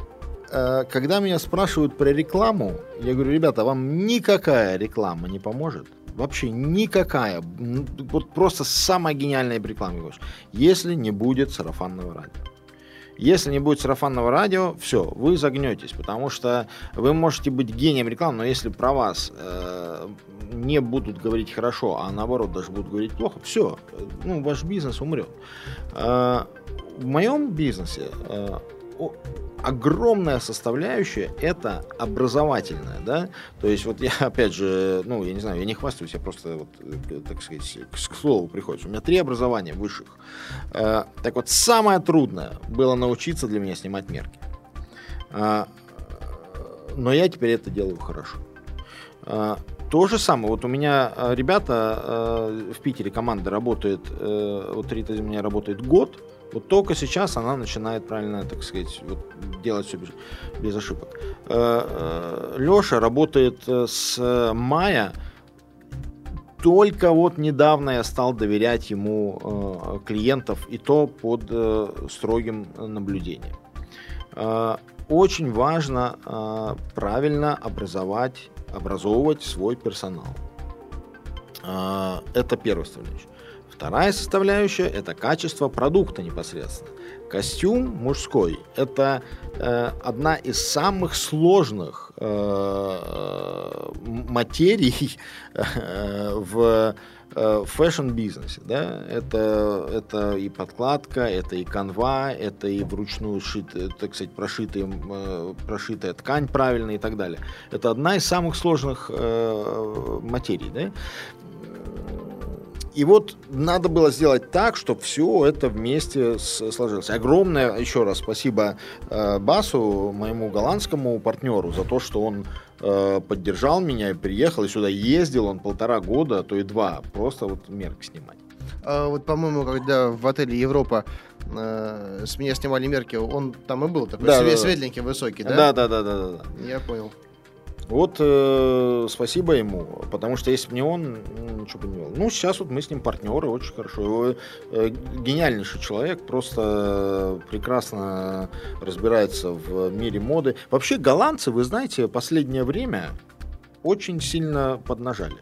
uh, когда меня спрашивают про рекламу, я говорю, ребята, вам никакая реклама не поможет. Вообще никакая. Вот просто самая гениальная реклама. Если не будет сарафанного радио. Если не будет сарафанного радио, все, вы загнетесь, потому что вы можете быть гением рекламы, но если про вас э, не будут говорить хорошо, а наоборот даже будут говорить плохо, все, ну, ваш бизнес умрет. Э, в моем бизнесе э, огромная составляющая это образовательная, да, то есть вот я опять же, ну я не знаю, я не хвастаюсь, я просто вот, э, так сказать, к слову приходится. У меня три образования высших. Э, так вот самое трудное было научиться для меня снимать мерки, э, но я теперь это делаю хорошо. То же самое, вот у меня ребята в Питере команда работает, вот Рита у меня работает год, вот только сейчас она начинает правильно, так сказать, вот, делать все без, без ошибок. Э, э, Леша работает э, с мая. Только вот недавно я стал доверять ему клиентов, и то под строгим наблюдением. Очень важно правильно образовать, образовывать свой персонал. Это первая составляющая. Вторая составляющая – это качество продукта непосредственно. Костюм мужской – это э, одна из самых сложных э, материй э, в э, fashion-бизнесе. Да? Это, это и подкладка, это и канва, это и вручную шитая, так сказать, прошитая, э, прошитая ткань правильно и так далее. Это одна из самых сложных э, материй. Да? И вот надо было сделать так, чтобы все это вместе сложилось. Огромное еще раз спасибо э, Басу, моему голландскому партнеру, за то, что он э, поддержал меня и приехал, и сюда ездил он полтора года, а то и два, просто вот мерки снимать. А вот, по-моему, когда в отеле Европа э, с меня снимали мерки, он там и был такой да, свет, да, светленький, высокий, да? Да, да, да, да, да. Я понял. Вот э, спасибо ему, потому что если бы не он, ничего бы не было. Ну, сейчас вот мы с ним партнеры, очень хорошо. Его, э, гениальнейший человек, просто прекрасно разбирается в мире моды. Вообще, голландцы, вы знаете, последнее время очень сильно поднажали.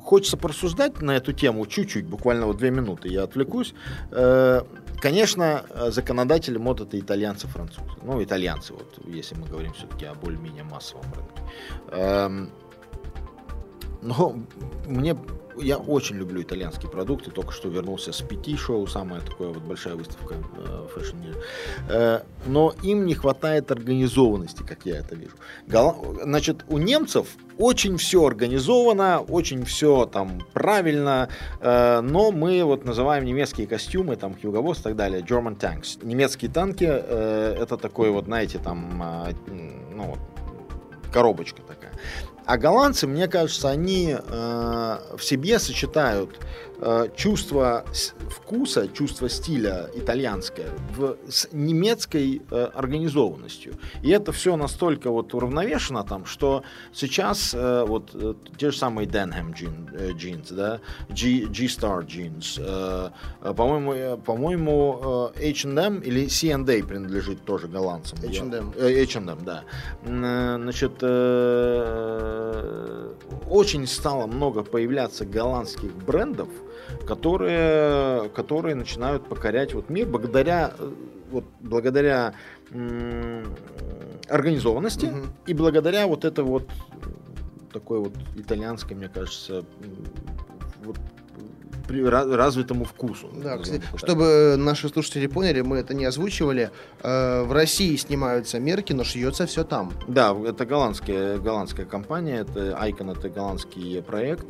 Хочется порассуждать на эту тему чуть-чуть, буквально вот две минуты, я отвлекусь. Э, Конечно, законодатели мод это итальянцы, французы. Ну, итальянцы, вот, если мы говорим все-таки о более-менее массовом рынке. Но мне я очень люблю итальянские продукты. Только что вернулся с Pitti шоу, самая такая вот большая выставка э, fashion э, Но им не хватает организованности, как я это вижу. Гол... Значит, у немцев очень все организовано, очень все там правильно, э, но мы вот называем немецкие костюмы, там Hugo Boss и так далее, German Tanks. Немецкие танки э, это такой вот, знаете, там, э, ну, коробочка такая. А голландцы, мне кажется, они э, в себе сочетают чувство вкуса, чувство стиля итальянское в, с немецкой э, организованностью. И это все настолько вот уравновешено там, что сейчас э, вот э, те же самые Denham джин, э, jeans, да, G, G-Star jeans, э, э по-моему, э, по-моему э, H&M или C&A принадлежит тоже голландцам. H&M. Э, H&M, да. Э, значит, э, очень стало много появляться голландских брендов, которые, которые начинают покорять вот мир благодаря, э, вот, благодаря организованности угу. и благодаря вот это вот такой вот итальянской, мне кажется, вот развитому вкусу. Да, кстати, чтобы наши слушатели поняли, мы это не озвучивали. Э, в России снимаются мерки, но шьется все там. Да, это голландская, голландская компания, это Icon, это голландский проект.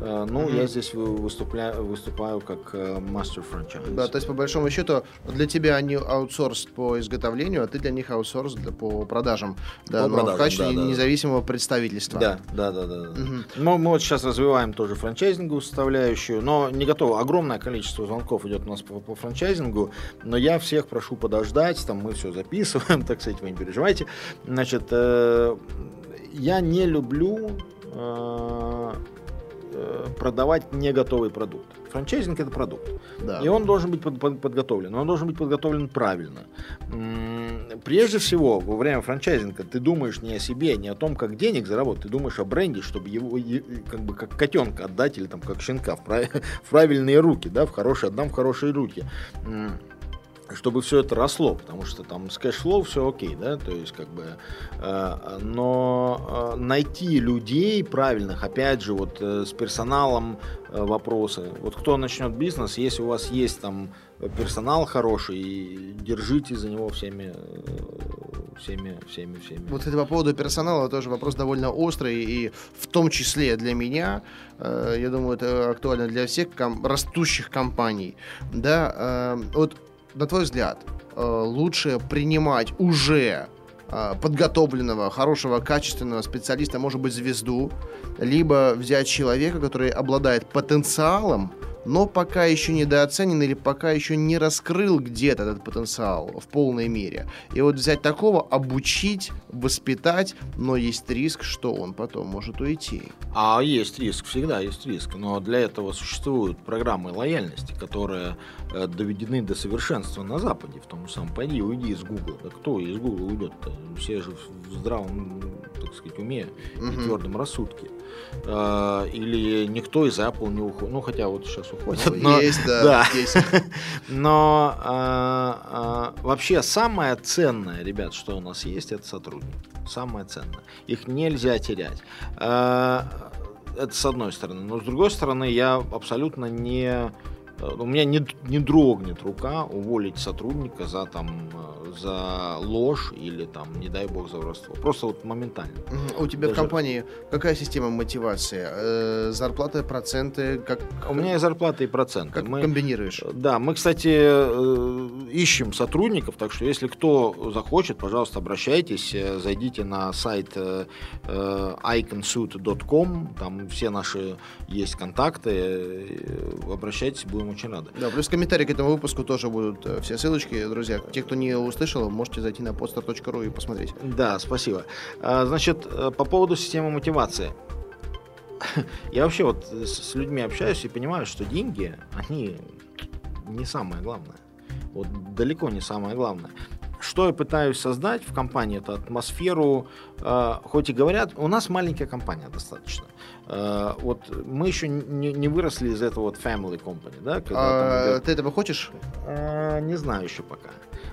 Э, ну, mm-hmm. я здесь выступляю, выступаю как мастер франчайз. Да, то есть, по большому счету, для тебя они аутсорс по изготовлению, а ты для них аутсорс для, по продажам. Да, по но продажам, в качестве да, независимого да. представительства. Да, да, да. да. Mm-hmm. Мы, мы вот сейчас развиваем тоже франчайзинговую составляющую, но не готово. Огромное количество звонков идет у нас по, по франчайзингу, но я всех прошу подождать, там мы все записываем, так сказать, вы не переживайте. Значит, э, я не люблю э, Э, продавать не готовый продукт. Франчайзинг это продукт. Да. И он должен быть под, под, подготовлен. Он должен быть подготовлен правильно. Прежде всего, во время франчайзинга ты думаешь не о себе, не о том, как денег заработать, ты думаешь о бренде, чтобы его как бы как котенка отдать или там как щенка в, прав... в правильные руки, да, в хорошие, отдам в хорошие руки чтобы все это росло, потому что там с cash flow все окей, да, то есть как бы, э, но э, найти людей правильных, опять же, вот э, с персоналом э, вопросы, вот кто начнет бизнес, если у вас есть там персонал хороший, держите за него всеми, э, всеми, всеми, всеми. Вот это по поводу персонала тоже вопрос довольно острый, и в том числе для меня, э, я думаю, это актуально для всех ком- растущих компаний, да, э, вот на твой взгляд, э, лучше принимать уже э, подготовленного, хорошего, качественного специалиста, может быть, звезду, либо взять человека, который обладает потенциалом, но пока еще недооценен или пока еще не раскрыл где-то этот потенциал в полной мере. И вот взять такого, обучить, воспитать, но есть риск, что он потом может уйти. А есть риск, всегда есть риск. Но для этого существуют программы лояльности, которые э, доведены до совершенства на Западе, в том же самом. Пойди, уйди из Google. Да кто из Google уйдет-то? Все же в здравом, так сказать, уме угу. и твердом рассудке. Э, или никто из Apple не уходит. Ну, хотя вот сейчас уходят. Но, есть, да. да. Есть. Но а, а, вообще самое ценное, ребят, что у нас есть, это сотрудники. Самое ценное. Их нельзя терять. А, это с одной стороны. Но с другой стороны, я абсолютно не у меня не, не дрогнет рука уволить сотрудника за там за ложь или там, не дай бог, за воровство. Просто вот моментально. У тебя Даже... в компании какая система мотивации? Э, зарплаты, проценты? Как... У меня и зарплаты, и проценты. Как мы комбинируешь? Да, мы, кстати, э, ищем сотрудников, так что если кто захочет, пожалуйста, обращайтесь, э, зайдите на сайт э, э iconsuit.com, там все наши есть контакты, обращайтесь, будем очень рады. Да, плюс комментарии к этому выпуску тоже будут все ссылочки, друзья. Те, кто не слышал, можете зайти на podstar.ru и посмотреть. Да, спасибо. А, значит, э, по поводу системы мотивации. Я вообще вот с людьми общаюсь и понимаю, что деньги, они не самое главное. Вот далеко не самое главное. Что я пытаюсь создать в компании, это атмосферу, э, хоть и говорят, у нас маленькая компания достаточно. Э, вот мы еще не, не выросли из этого вот family company, да? Когда а, идет... Ты этого хочешь? А, не знаю еще пока.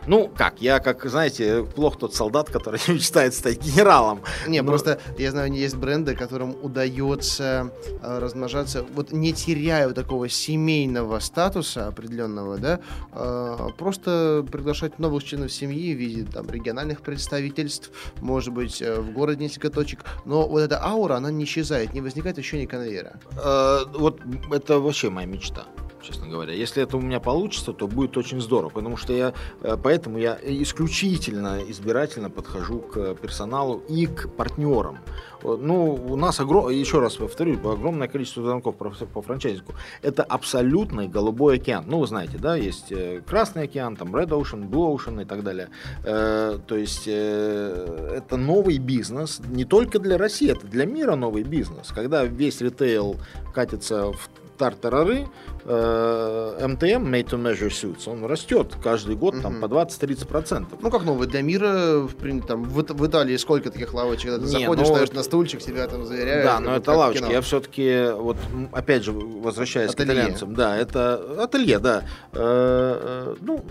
Ну, как, я, как, знаете, плохо тот солдат, который мечтает стать генералом. Не, Но... просто, я знаю, есть бренды, которым удается э, размножаться, вот не теряя такого семейного статуса определенного, да, э, просто приглашать новых членов семьи в виде там региональных представительств, может быть, э, в городе несколько точек, но вот эта аура, она не исчезает, не возникает ощущение конвейера. Э, вот это вообще моя мечта честно говоря. Если это у меня получится, то будет очень здорово, потому что я, э, поэтому я исключительно избирательно подхожу к персоналу и к партнерам. Ну, у нас, огром... еще раз повторюсь, огромное количество звонков по, франчайзингу. Это абсолютный голубой океан. Ну, вы знаете, да, есть э, Красный океан, там Red Ocean, Blue Ocean и так далее. Э, то есть это новый бизнес не только для России, это для мира новый бизнес. Когда весь ритейл катится в тартарары, э, МТМ, Made to Measure Suits, он растет каждый год угу. там по 20-30%. Ну как новый для мира, в, там, в, в Италии сколько таких лавочек, когда ты Не, заходишь, ну, ставишь на стульчик, себя там заверяют. Да, но это лавочки. Кино. Я все-таки, вот опять же, возвращаясь ателье. к итальянцам, да, это ателье, да. Э, э, ну,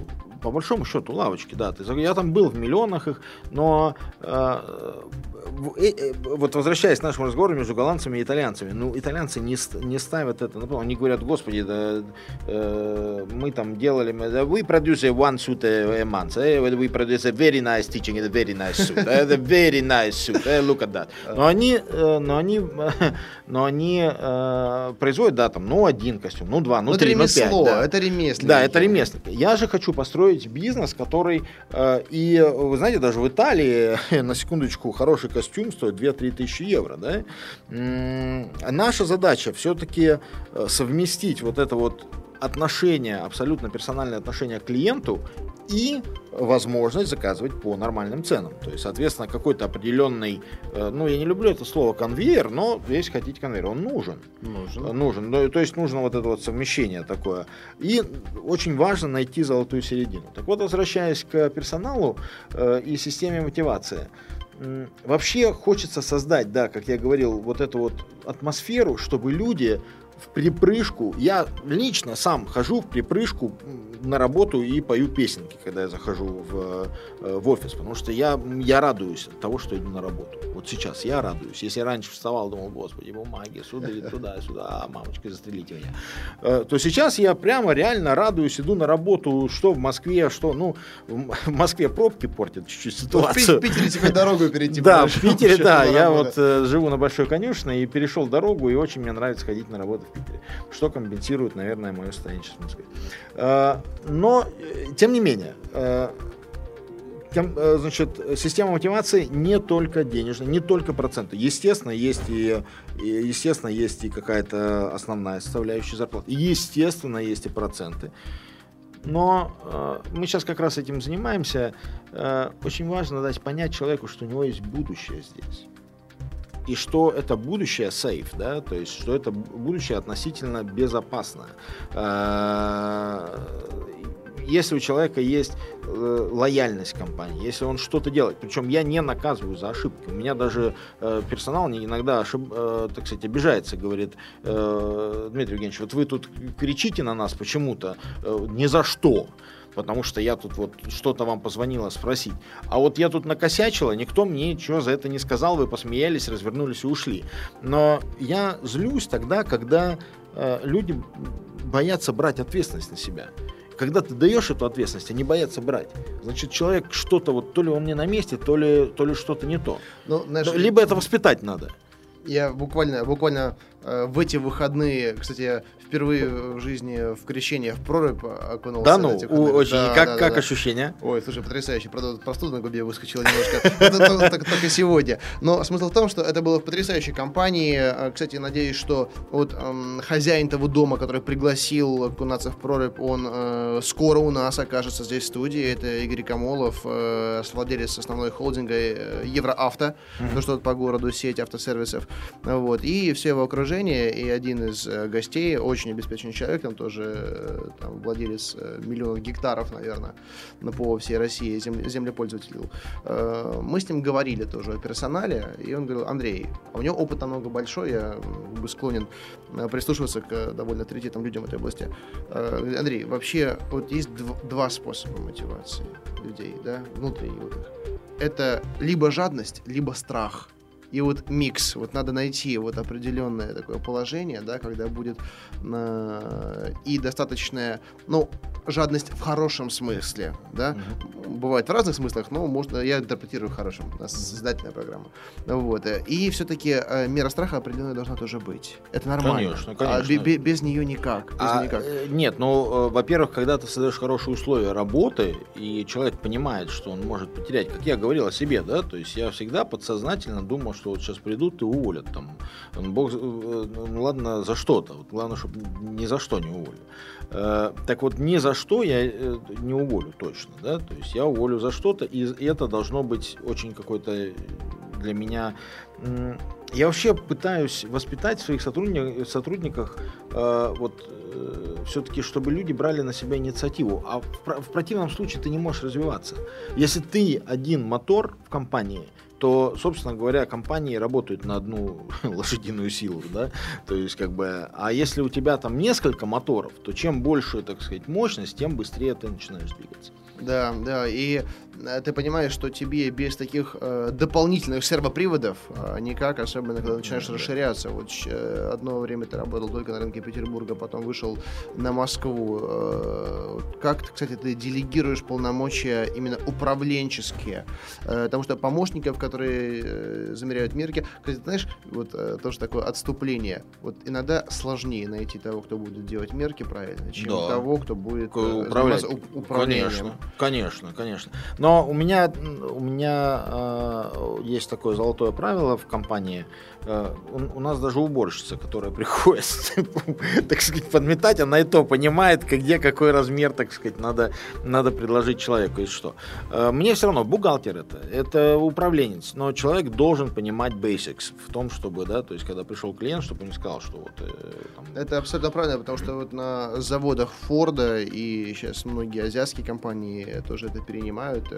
по большому счету лавочки, да. Я там был в миллионах их, но э, вот возвращаясь к нашему разговору между голландцами и итальянцами, ну, итальянцы не, не ставят это, ну, они говорят, господи, да, э, мы там делали, we produce one suit a month, eh? we produce a very nice teaching, a very nice suit, a very nice suit, look at that. Но они, э, но они, но они э, производят, да, там, ну, один костюм, ну, два, ну, ну три, ну, пять. Да. Это ремесленники. Да, это ремесленники. Я же хочу построить бизнес, который, э, и, вы знаете, даже в Италии, на секундочку, хороший костюм стоит 2-3 тысячи евро. Да? Наша задача все-таки э, совместить вот это вот отношение, абсолютно персональное отношение к клиенту и возможность заказывать по нормальным ценам. То есть, соответственно, какой-то определенный, э, ну, я не люблю это слово конвейер, но если хотите конвейер, он нужен. Нужен. Э, нужен. Ну, то есть, нужно вот это вот совмещение такое. И очень важно найти золотую середину. Так вот, возвращаясь к персоналу и системе мотивации. Вообще хочется создать, да, как я говорил, вот эту вот атмосферу, чтобы люди в припрыжку. Я лично сам хожу в припрыжку на работу и пою песенки, когда я захожу в, э, в офис, потому что я, я радуюсь от того, что иду на работу. Вот сейчас я радуюсь. Если я раньше вставал, думал, господи, бумаги, сюда, туда, сюда, а, мамочка, застрелите меня. Э, то сейчас я прямо реально радуюсь, иду на работу, что в Москве, что, ну, в Москве пробки портят чуть-чуть ситуацию. В Питере тебе дорогу перейти. Да, в Питере, да, я вот э, живу на Большой Конюшной и перешел дорогу, и очень мне нравится ходить на работу в что компенсирует, наверное, мое состояние сейчас в Москве. Э, но, э, тем не менее, э, значит, система мотивации не только денежная, не только проценты. Естественно, есть и, естественно, есть и какая-то основная составляющая зарплаты. Естественно, есть и проценты. Но э, мы сейчас как раз этим занимаемся. Э, очень важно дать понять человеку, что у него есть будущее здесь и что это будущее сейф, да, то есть что это будущее относительно безопасное. А, если у человека есть э, лояльность компании, если он что-то делает, причем я не наказываю за ошибки, у меня даже э, персонал иногда ошиб, э, так сказать, обижается, говорит, Дмитрий Евгеньевич, вот вы тут кричите на нас почему-то, ни за что потому что я тут вот что-то вам позвонила спросить. А вот я тут накосячила, никто мне ничего за это не сказал, вы посмеялись, развернулись и ушли. Но я злюсь тогда, когда э, люди боятся брать ответственность на себя. Когда ты даешь эту ответственность, они боятся брать. Значит, человек что-то вот, то ли он не на месте, то ли, то ли что-то не то. Ну, знаешь, Либо это воспитать надо. Я буквально, буквально в эти выходные, кстати, впервые в жизни в крещение в прорубь окунулся. Да ну, очень. Да, как, да, как да. ощущения? Ой, слушай, потрясающе. Правда, простуда на губе выскочила немножко. Только сегодня. Но смысл в том, что это было в потрясающей компании. А, кстати, надеюсь, что вот хозяин того дома, который пригласил окунаться в прорубь, он э, скоро у нас окажется здесь в студии. Это Игорь Камолов, э, владелец основной холдинга э, Евроавто, то, что по городу сеть автосервисов. Вот. И все его окружение выражение, и один из э, гостей, очень обеспеченный человек, там тоже э, там, владелец э, миллионов гектаров, наверное, на по всей России земле, землепользователей. Э, мы с ним говорили тоже о персонале, и он говорил, Андрей, а у него опыт намного большой, я бы склонен прислушиваться к довольно авторитетным людям в этой области. Андрей, вообще вот есть дв- два способа мотивации людей, да, внутренних. Это либо жадность, либо страх. И вот микс, вот надо найти вот определенное такое положение, да, когда будет э, и достаточная, ну, жадность в хорошем смысле, да, бывает в разных смыслах, но можно, я интерпретирую в хорошем, у нас создательная программа, вот, и все-таки э, мера страха определенная должна тоже быть, это нормально, Конечно, А конечно. бе- бе- без нее никак, без А, нее никак. э, нет, ну, э, во-первых, когда ты создаешь хорошие условия работы, и человек понимает, что он может потерять, как я говорил о себе, да, то есть я всегда подсознательно думал, что вот сейчас придут и уволят там, бог, ну ладно, за что-то, вот главное, чтобы ни за что не уволили. Так вот, ни за что я э, не уволю точно, да, то есть я уволю за что-то, и это должно быть очень какой-то э, для меня... Я вообще пытаюсь воспитать в своих сотрудниках, сотрудниках э, вот все-таки, чтобы люди брали на себя инициативу. А в, в противном случае ты не можешь развиваться. Если ты один мотор в компании, то, собственно говоря, компании работают на одну лошадиную силу, да, то есть как бы, а если у тебя там несколько моторов, то чем больше, так сказать, мощность, тем быстрее ты начинаешь двигаться. Да, да, и ты понимаешь, что тебе без таких э, дополнительных сервоприводов э, никак, особенно когда начинаешь расширяться. Вот э, одно время ты работал только на рынке Петербурга, потом вышел на Москву. Э, как, кстати, ты делегируешь полномочия именно управленческие? Э, потому что помощников, которые э, замеряют мерки, кстати, знаешь, вот э, тоже такое отступление. Вот иногда сложнее найти того, кто будет делать мерки правильно, чем Да. того, кто будет э, управлять. управлением. Конечно, конечно, конечно. Но у меня, у меня э, есть такое золотое правило в компании. Э, у, нас даже уборщица, которая приходит, так сказать, подметать, она и то понимает, где какой размер, так сказать, надо, надо предложить человеку и что. Э, мне все равно, бухгалтер это, это управленец, но человек должен понимать basics в том, чтобы, да, то есть, когда пришел клиент, чтобы он не сказал, что вот э, там, Это абсолютно правильно, потому что вот на заводах Форда и сейчас многие азиатские компании тоже это перенимают.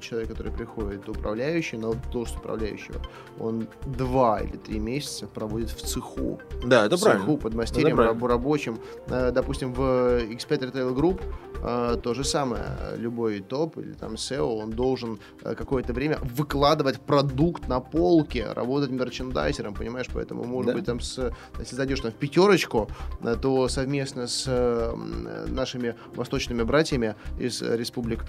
Человек, который приходит управляющий, на должность управляющего, он два или три месяца проводит в цеху. да, это в правильно. цеху под правильно. раб- рабочим. Э, Допустим, в X5 Retail Group э, то же самое. Любой топ или там SEO, он должен э, какое-то время выкладывать продукт на полке, работать мерчендайзером, понимаешь? Поэтому, может Да. быть, там, с, если зайдешь там в пятерочку, то совместно с нашими восточными братьями из республик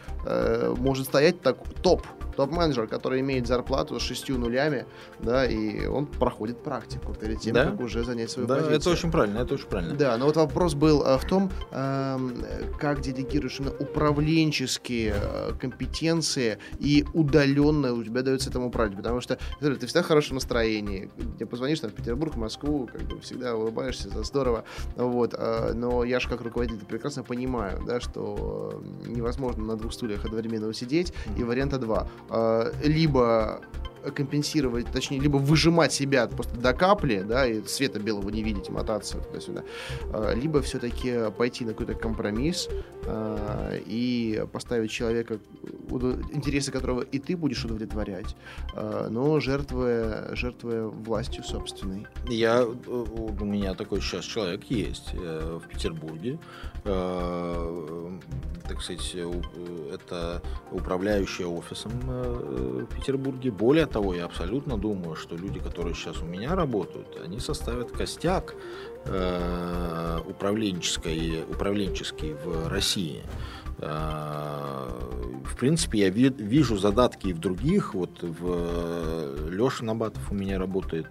может стоять так топ, топ-менеджер, который имеет зарплату с шестью нулями, да, и он проходит практику перед тем, Да. как уже занять свою Да, позицию. это очень правильно, это очень правильно. Да, но вот вопрос был э, в том, эм, как делегируешь именно управленческие э, компетенции и удаленно у тебя дается этому управлять, потому что ты всегда в хорошем настроении, ты позвонишь там в Петербург, в Москву, как бы всегда улыбаешься, это здорово, вот, э, но я же как руководитель прекрасно понимаю, да, что невозможно на двух стульях одновременно сидеть, и варианта два, либо компенсировать, точнее, либо выжимать себя просто до капли, да, и света белого не видеть, мотаться туда-сюда, э, либо все-таки пойти на какой-то компромисс э, и поставить человека, интересы которого и ты будешь удовлетворять, э, но жертвуя, жертвуя властью собственной. Я, э, у меня такой сейчас человек есть э, в Петербурге. Э, Так сказать, это управляющая офисом в Петербурге. Более того, я абсолютно думаю, что люди, которые сейчас у меня работают, они составят костяк э, управленческой, управленческий в России. Э, В принципе, я ви- вижу задатки и в других. Вот в Леша Набатов у меня работает.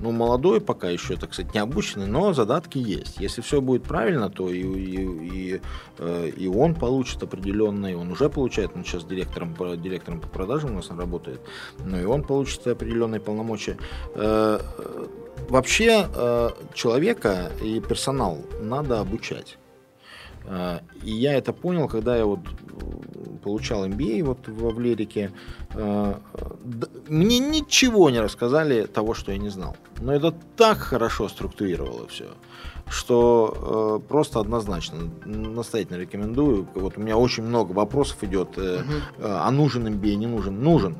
Ну, молодой пока еще, так сказать, не обученный, но задатки есть. Если все будет правильно, то и, и, и, э, и он получит определенный, он уже получает, он сейчас директором, директором по продажам у нас работает, но и он получит определенные полномочия. Э, э, Вообще человека и персонал надо обучать. Э, и я это понял, когда я вот получал MBA вот в Авлерике. Мне ничего не рассказали того, что я не знал. Но это так хорошо структурировало все что э, просто однозначно настоятельно рекомендую. Вот у меня очень много вопросов идет, угу. э, а нужен MBA, не нужен? Нужен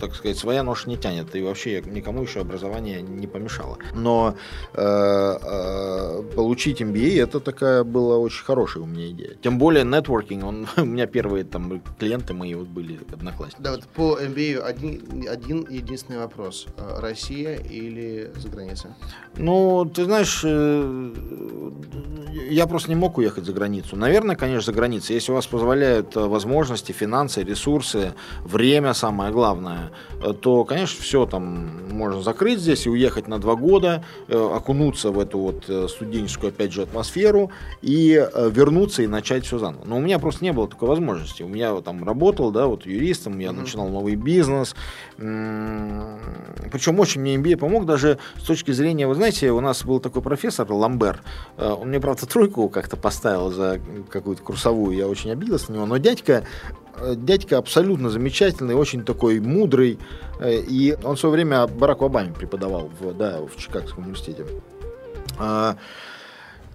так сказать, своя нож не тянет, и вообще никому еще образование не помешало. Но э, э, получить MBA это такая была очень хорошая у меня идея. Тем более нетворкинг, он у меня первые там клиенты мои вот были одноклассники. Да, вот по MBA один, один единственный вопрос: Россия или за границей? Ну, ты знаешь, э, я просто не мог уехать за границу. Наверное, конечно, за границей. Если у вас позволяют возможности, финансы, ресурсы, время самое главное главное, э, то, конечно, все там можно закрыть здесь и уехать на два года, э, окунуться в эту вот э, студенческую, опять же, атмосферу и вернуться и начать все заново. Но у меня просто не было такой возможности. У меня там работал, да, вот юристом, я mm-hmm. начинал новый бизнес. Причем очень мне MBA помог даже с точки зрения, вы знаете, у нас был такой профессор Ламбер, он мне, правда, тройку как-то поставил за какую-то курсовую, я очень обиделся на него, но дядька дядька абсолютно замечательный, очень такой мудрый. Э, и он в свое время Бараку Обаме преподавал в, да, в Чикагском университете.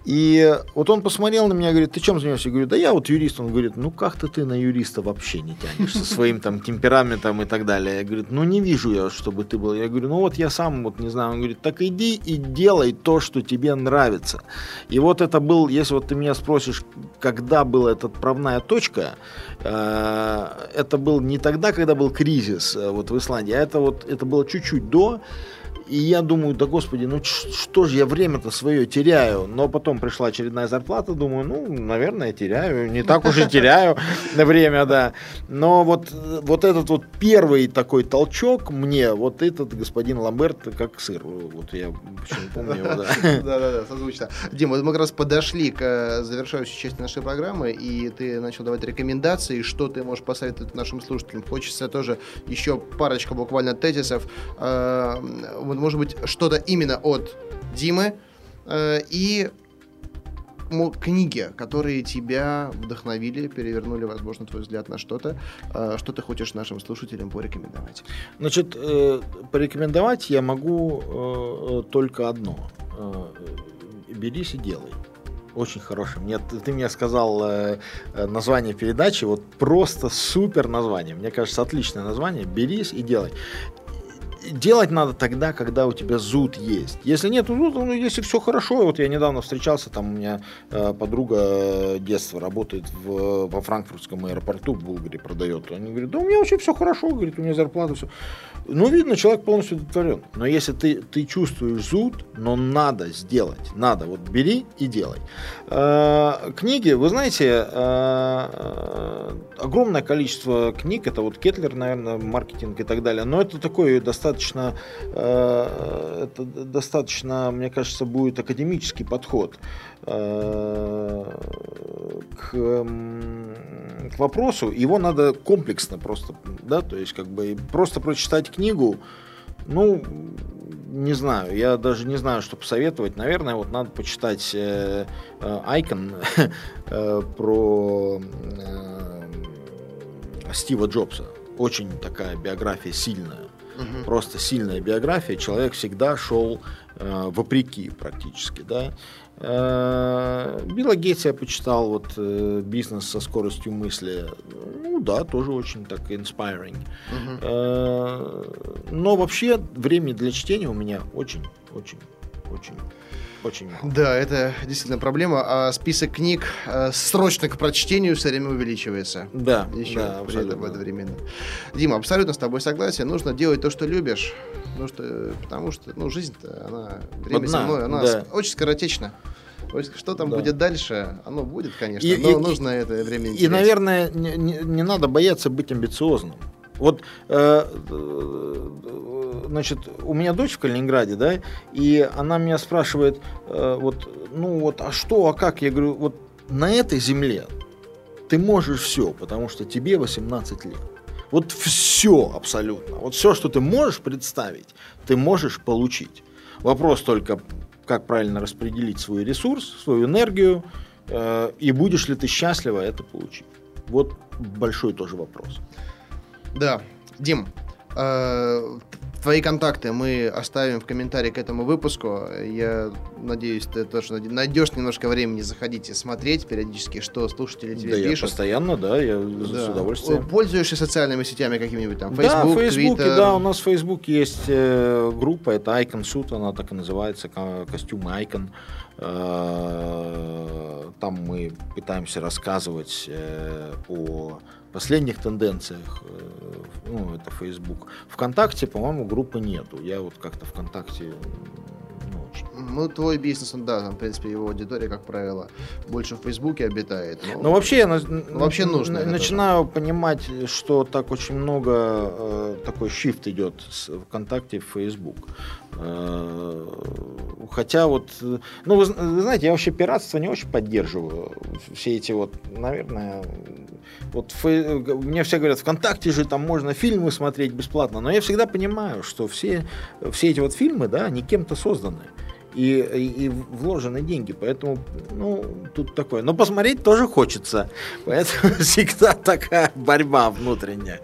И вот он посмотрел на меня, говорит, ты чем занимаешься? Я говорю, да я вот юрист. Он говорит, ну как-то ты на юриста вообще не тянешь со своим там темпераментом и так далее. Я говорю, ну не вижу я, чтобы ты был. Я говорю, ну вот я сам вот не знаю. Он говорит, так иди и делай то, что тебе нравится. И вот это был, если вот ты меня спросишь, когда была эта отправная точка, э, это был не тогда, когда был кризис э, вот в Исландии, а это вот это было чуть-чуть до. И я думаю, да господи, ну что же я время-то свое теряю? Но потом пришла очередная зарплата, думаю, ну, наверное, теряю. Не так уж и теряю на время, да. Но вот, вот этот вот первый такой толчок мне, вот этот господин Ламберт, как сыр. Вот я почему помню его, да. Да-да-да, созвучно. Дима, мы как раз подошли к э, завершающей части нашей программы, и ты начал давать рекомендации, что ты можешь посоветовать нашим слушателям. Хочется тоже еще парочка буквально тезисов. Э, может быть, что-то именно от Димы э, и книги, которые тебя вдохновили, перевернули, возможно, твой взгляд на что-то, э, что ты хочешь нашим слушателям порекомендовать? Значит, э, порекомендовать я могу э, только одно. Берись и делай очень хороший. Мне, ты мне сказал название передачи, вот просто супер название. Мне кажется, отличное название. Берись и делай делать надо тогда, когда у тебя зуд есть. Если нет зуда, ну, если все хорошо, вот я недавно встречался, там у меня э, подруга детства работает в, во франкфуртском аэропорту в Булгарии, продает. Они говорят, да у меня вообще все хорошо, говорит, у меня зарплата, все. Ну, видно, человек полностью удовлетворен. Но если ты, ты чувствуешь зуд, но надо сделать, надо, вот бери и делай. Э, книги, вы знаете, э, огромное количество книг, это вот Кетлер, наверное, маркетинг и так далее, но это такой достаточно, э, это достаточно, мне кажется, будет академический подход к, к вопросу. Его надо комплексно просто, да, то есть как бы просто прочитать книгу, ну, не знаю, я даже не знаю, что посоветовать. Наверное, вот надо почитать э, э, Айкон э, про э, Стива Джобса. Очень такая биография сильная. Угу. Просто сильная биография. Человек всегда шел э, вопреки практически, да. Э, Билла Гейтса я почитал, вот э, бизнес со скоростью мысли. Ну да, тоже очень так inspiring. Угу. Но вообще времени для чтения у меня очень, очень, очень очень мало. Да, это действительно проблема. А список книг э, срочно к прочтению все время увеличивается. Да, еще да, при этом одновременно. Дима, абсолютно с тобой согласен. Нужно делать то, что любишь. Ну, что, потому что ну, жизнь-то, она, время Одна, со мной, она да. очень скоротечна. Что там да. будет дальше, оно будет, конечно, и, но и, нужно и, это время И, наверное, не, не, не надо бояться быть амбициозным. Вот, э, э, значит, у меня дочь в Калининграде, да, и она меня спрашивает, э, вот, ну вот, а что, а как? Я говорю, вот на этой земле ты можешь все, потому что тебе 18 лет. Вот все абсолютно. Вот все, что ты можешь представить, ты можешь получить. Вопрос только, как правильно распределить свой ресурс, свою энергию, Э, и будешь ли ты счастлива это получить? Вот большой тоже вопрос. Да. Дим, э, Твои контакты мы оставим в комментарии к этому выпуску. Я надеюсь, ты тоже найдешь немножко времени заходить и смотреть периодически, что слушатели тебе да пишут. Я постоянно, да, я да. с удовольствием. Пользуешься социальными сетями какими-нибудь там? Facebook, да, Facebook, Twitter? да, у нас в Facebook есть э, группа, это Icon Suit, она так и называется, костюм Icon. Э, там мы пытаемся рассказывать э, о последних тенденциях, э, ну, это Facebook. Вконтакте, по-моему, группы нету. Я вот как-то ВКонтакте ну, твой бизнес, да, там, в принципе, его аудитория, как правило, больше в Фейсбуке обитает. Но, но вообще я вообще нужно. Начинаю это. понимать, что так очень много э, такой shift идет с ВКонтакте в Фейсбук. Э, хотя вот, ну, вы, знаете, я вообще пиратство не очень поддерживаю. Все эти вот, наверное, вот фей... мне все говорят, ВКонтакте же там можно фильмы смотреть бесплатно, но я всегда понимаю, что все, все эти вот фильмы, да, они кем-то созданы и, и, и вложены деньги. Поэтому, ну, тут такое. Но посмотреть тоже хочется. Поэтому всегда такая борьба внутренняя.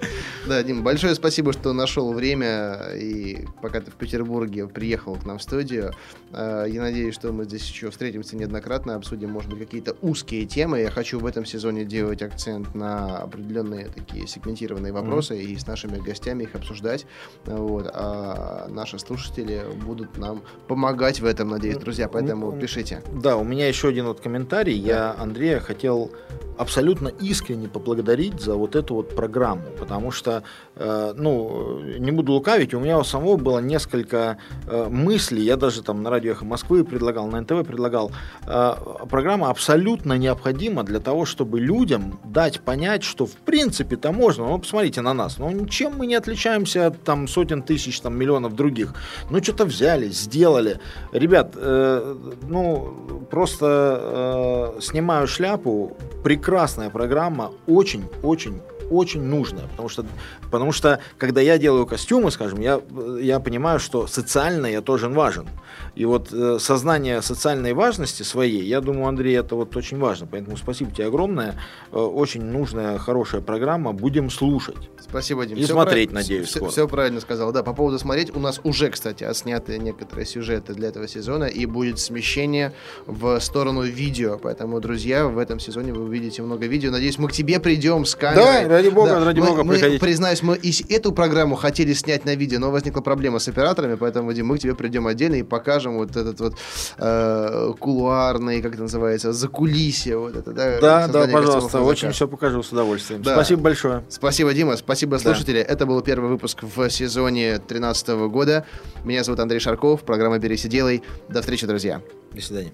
Да, Дим, большое спасибо, что нашел время и пока ты в Петербурге приехал к нам в студию. Э, я надеюсь, что мы здесь еще встретимся неоднократно, обсудим, может быть, какие-то узкие темы. Я хочу в этом сезоне делать акцент на определенные такие сегментированные вопросы mm-hmm. и с нашими гостями их обсуждать. Вот. А наши слушатели будут нам помогать в этом этом, надеюсь, друзья, поэтому пишите. Да, у меня еще один вот комментарий. Я Андрея хотел абсолютно искренне поблагодарить за вот эту вот программу, потому что, э, ну, не буду лукавить, у меня у самого было несколько э, мыслей, я даже там на радио «Эхо Москвы» предлагал, на НТВ предлагал. Э, программа абсолютно необходима для того, чтобы людям дать понять, что в принципе-то можно. Ну, посмотрите на нас, ну, ничем мы не отличаемся от там сотен тысяч, там, миллионов других. Ну, что-то взяли, сделали. Ребят, э, ну, просто э, снимаю шляпу, прекрасная программа, очень-очень очень нужная, потому что, потому что когда я делаю костюмы, скажем, я, я понимаю, что социально я тоже важен. И вот э, сознание социальной важности своей, я думаю, Андрей, это вот очень важно. Поэтому спасибо тебе огромное. Э, очень нужная, хорошая программа. Будем слушать. Спасибо, Дим. И все смотреть, прав... надеюсь, все, скоро. Все правильно сказал. Да, по поводу смотреть, у нас уже, кстати, отсняты некоторые сюжеты для этого сезона, и будет смещение в сторону видео. Поэтому, друзья, в этом сезоне вы увидите много видео. Надеюсь, мы к тебе придем с камерой. Да, ради бога, да. ради мы, бога мы, приходить. Признаюсь, мы и эту программу хотели снять на видео, но возникла проблема с операторами, поэтому, Дим, мы к тебе придем отдельно и покажем вот этот вот э, кулуарный, как это называется, закулисье. Вот это, да, да, да пожалуйста, очень все покажу с удовольствием. Да. Спасибо большое. Спасибо, Дима, спасибо, слушатели. Да. Это был первый выпуск в сезоне 2013 года. Меня зовут Андрей Шарков, программа «Берись и делай». До встречи, друзья. До свидания.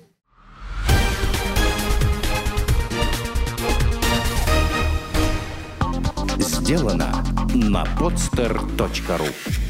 Сделано на podster.ru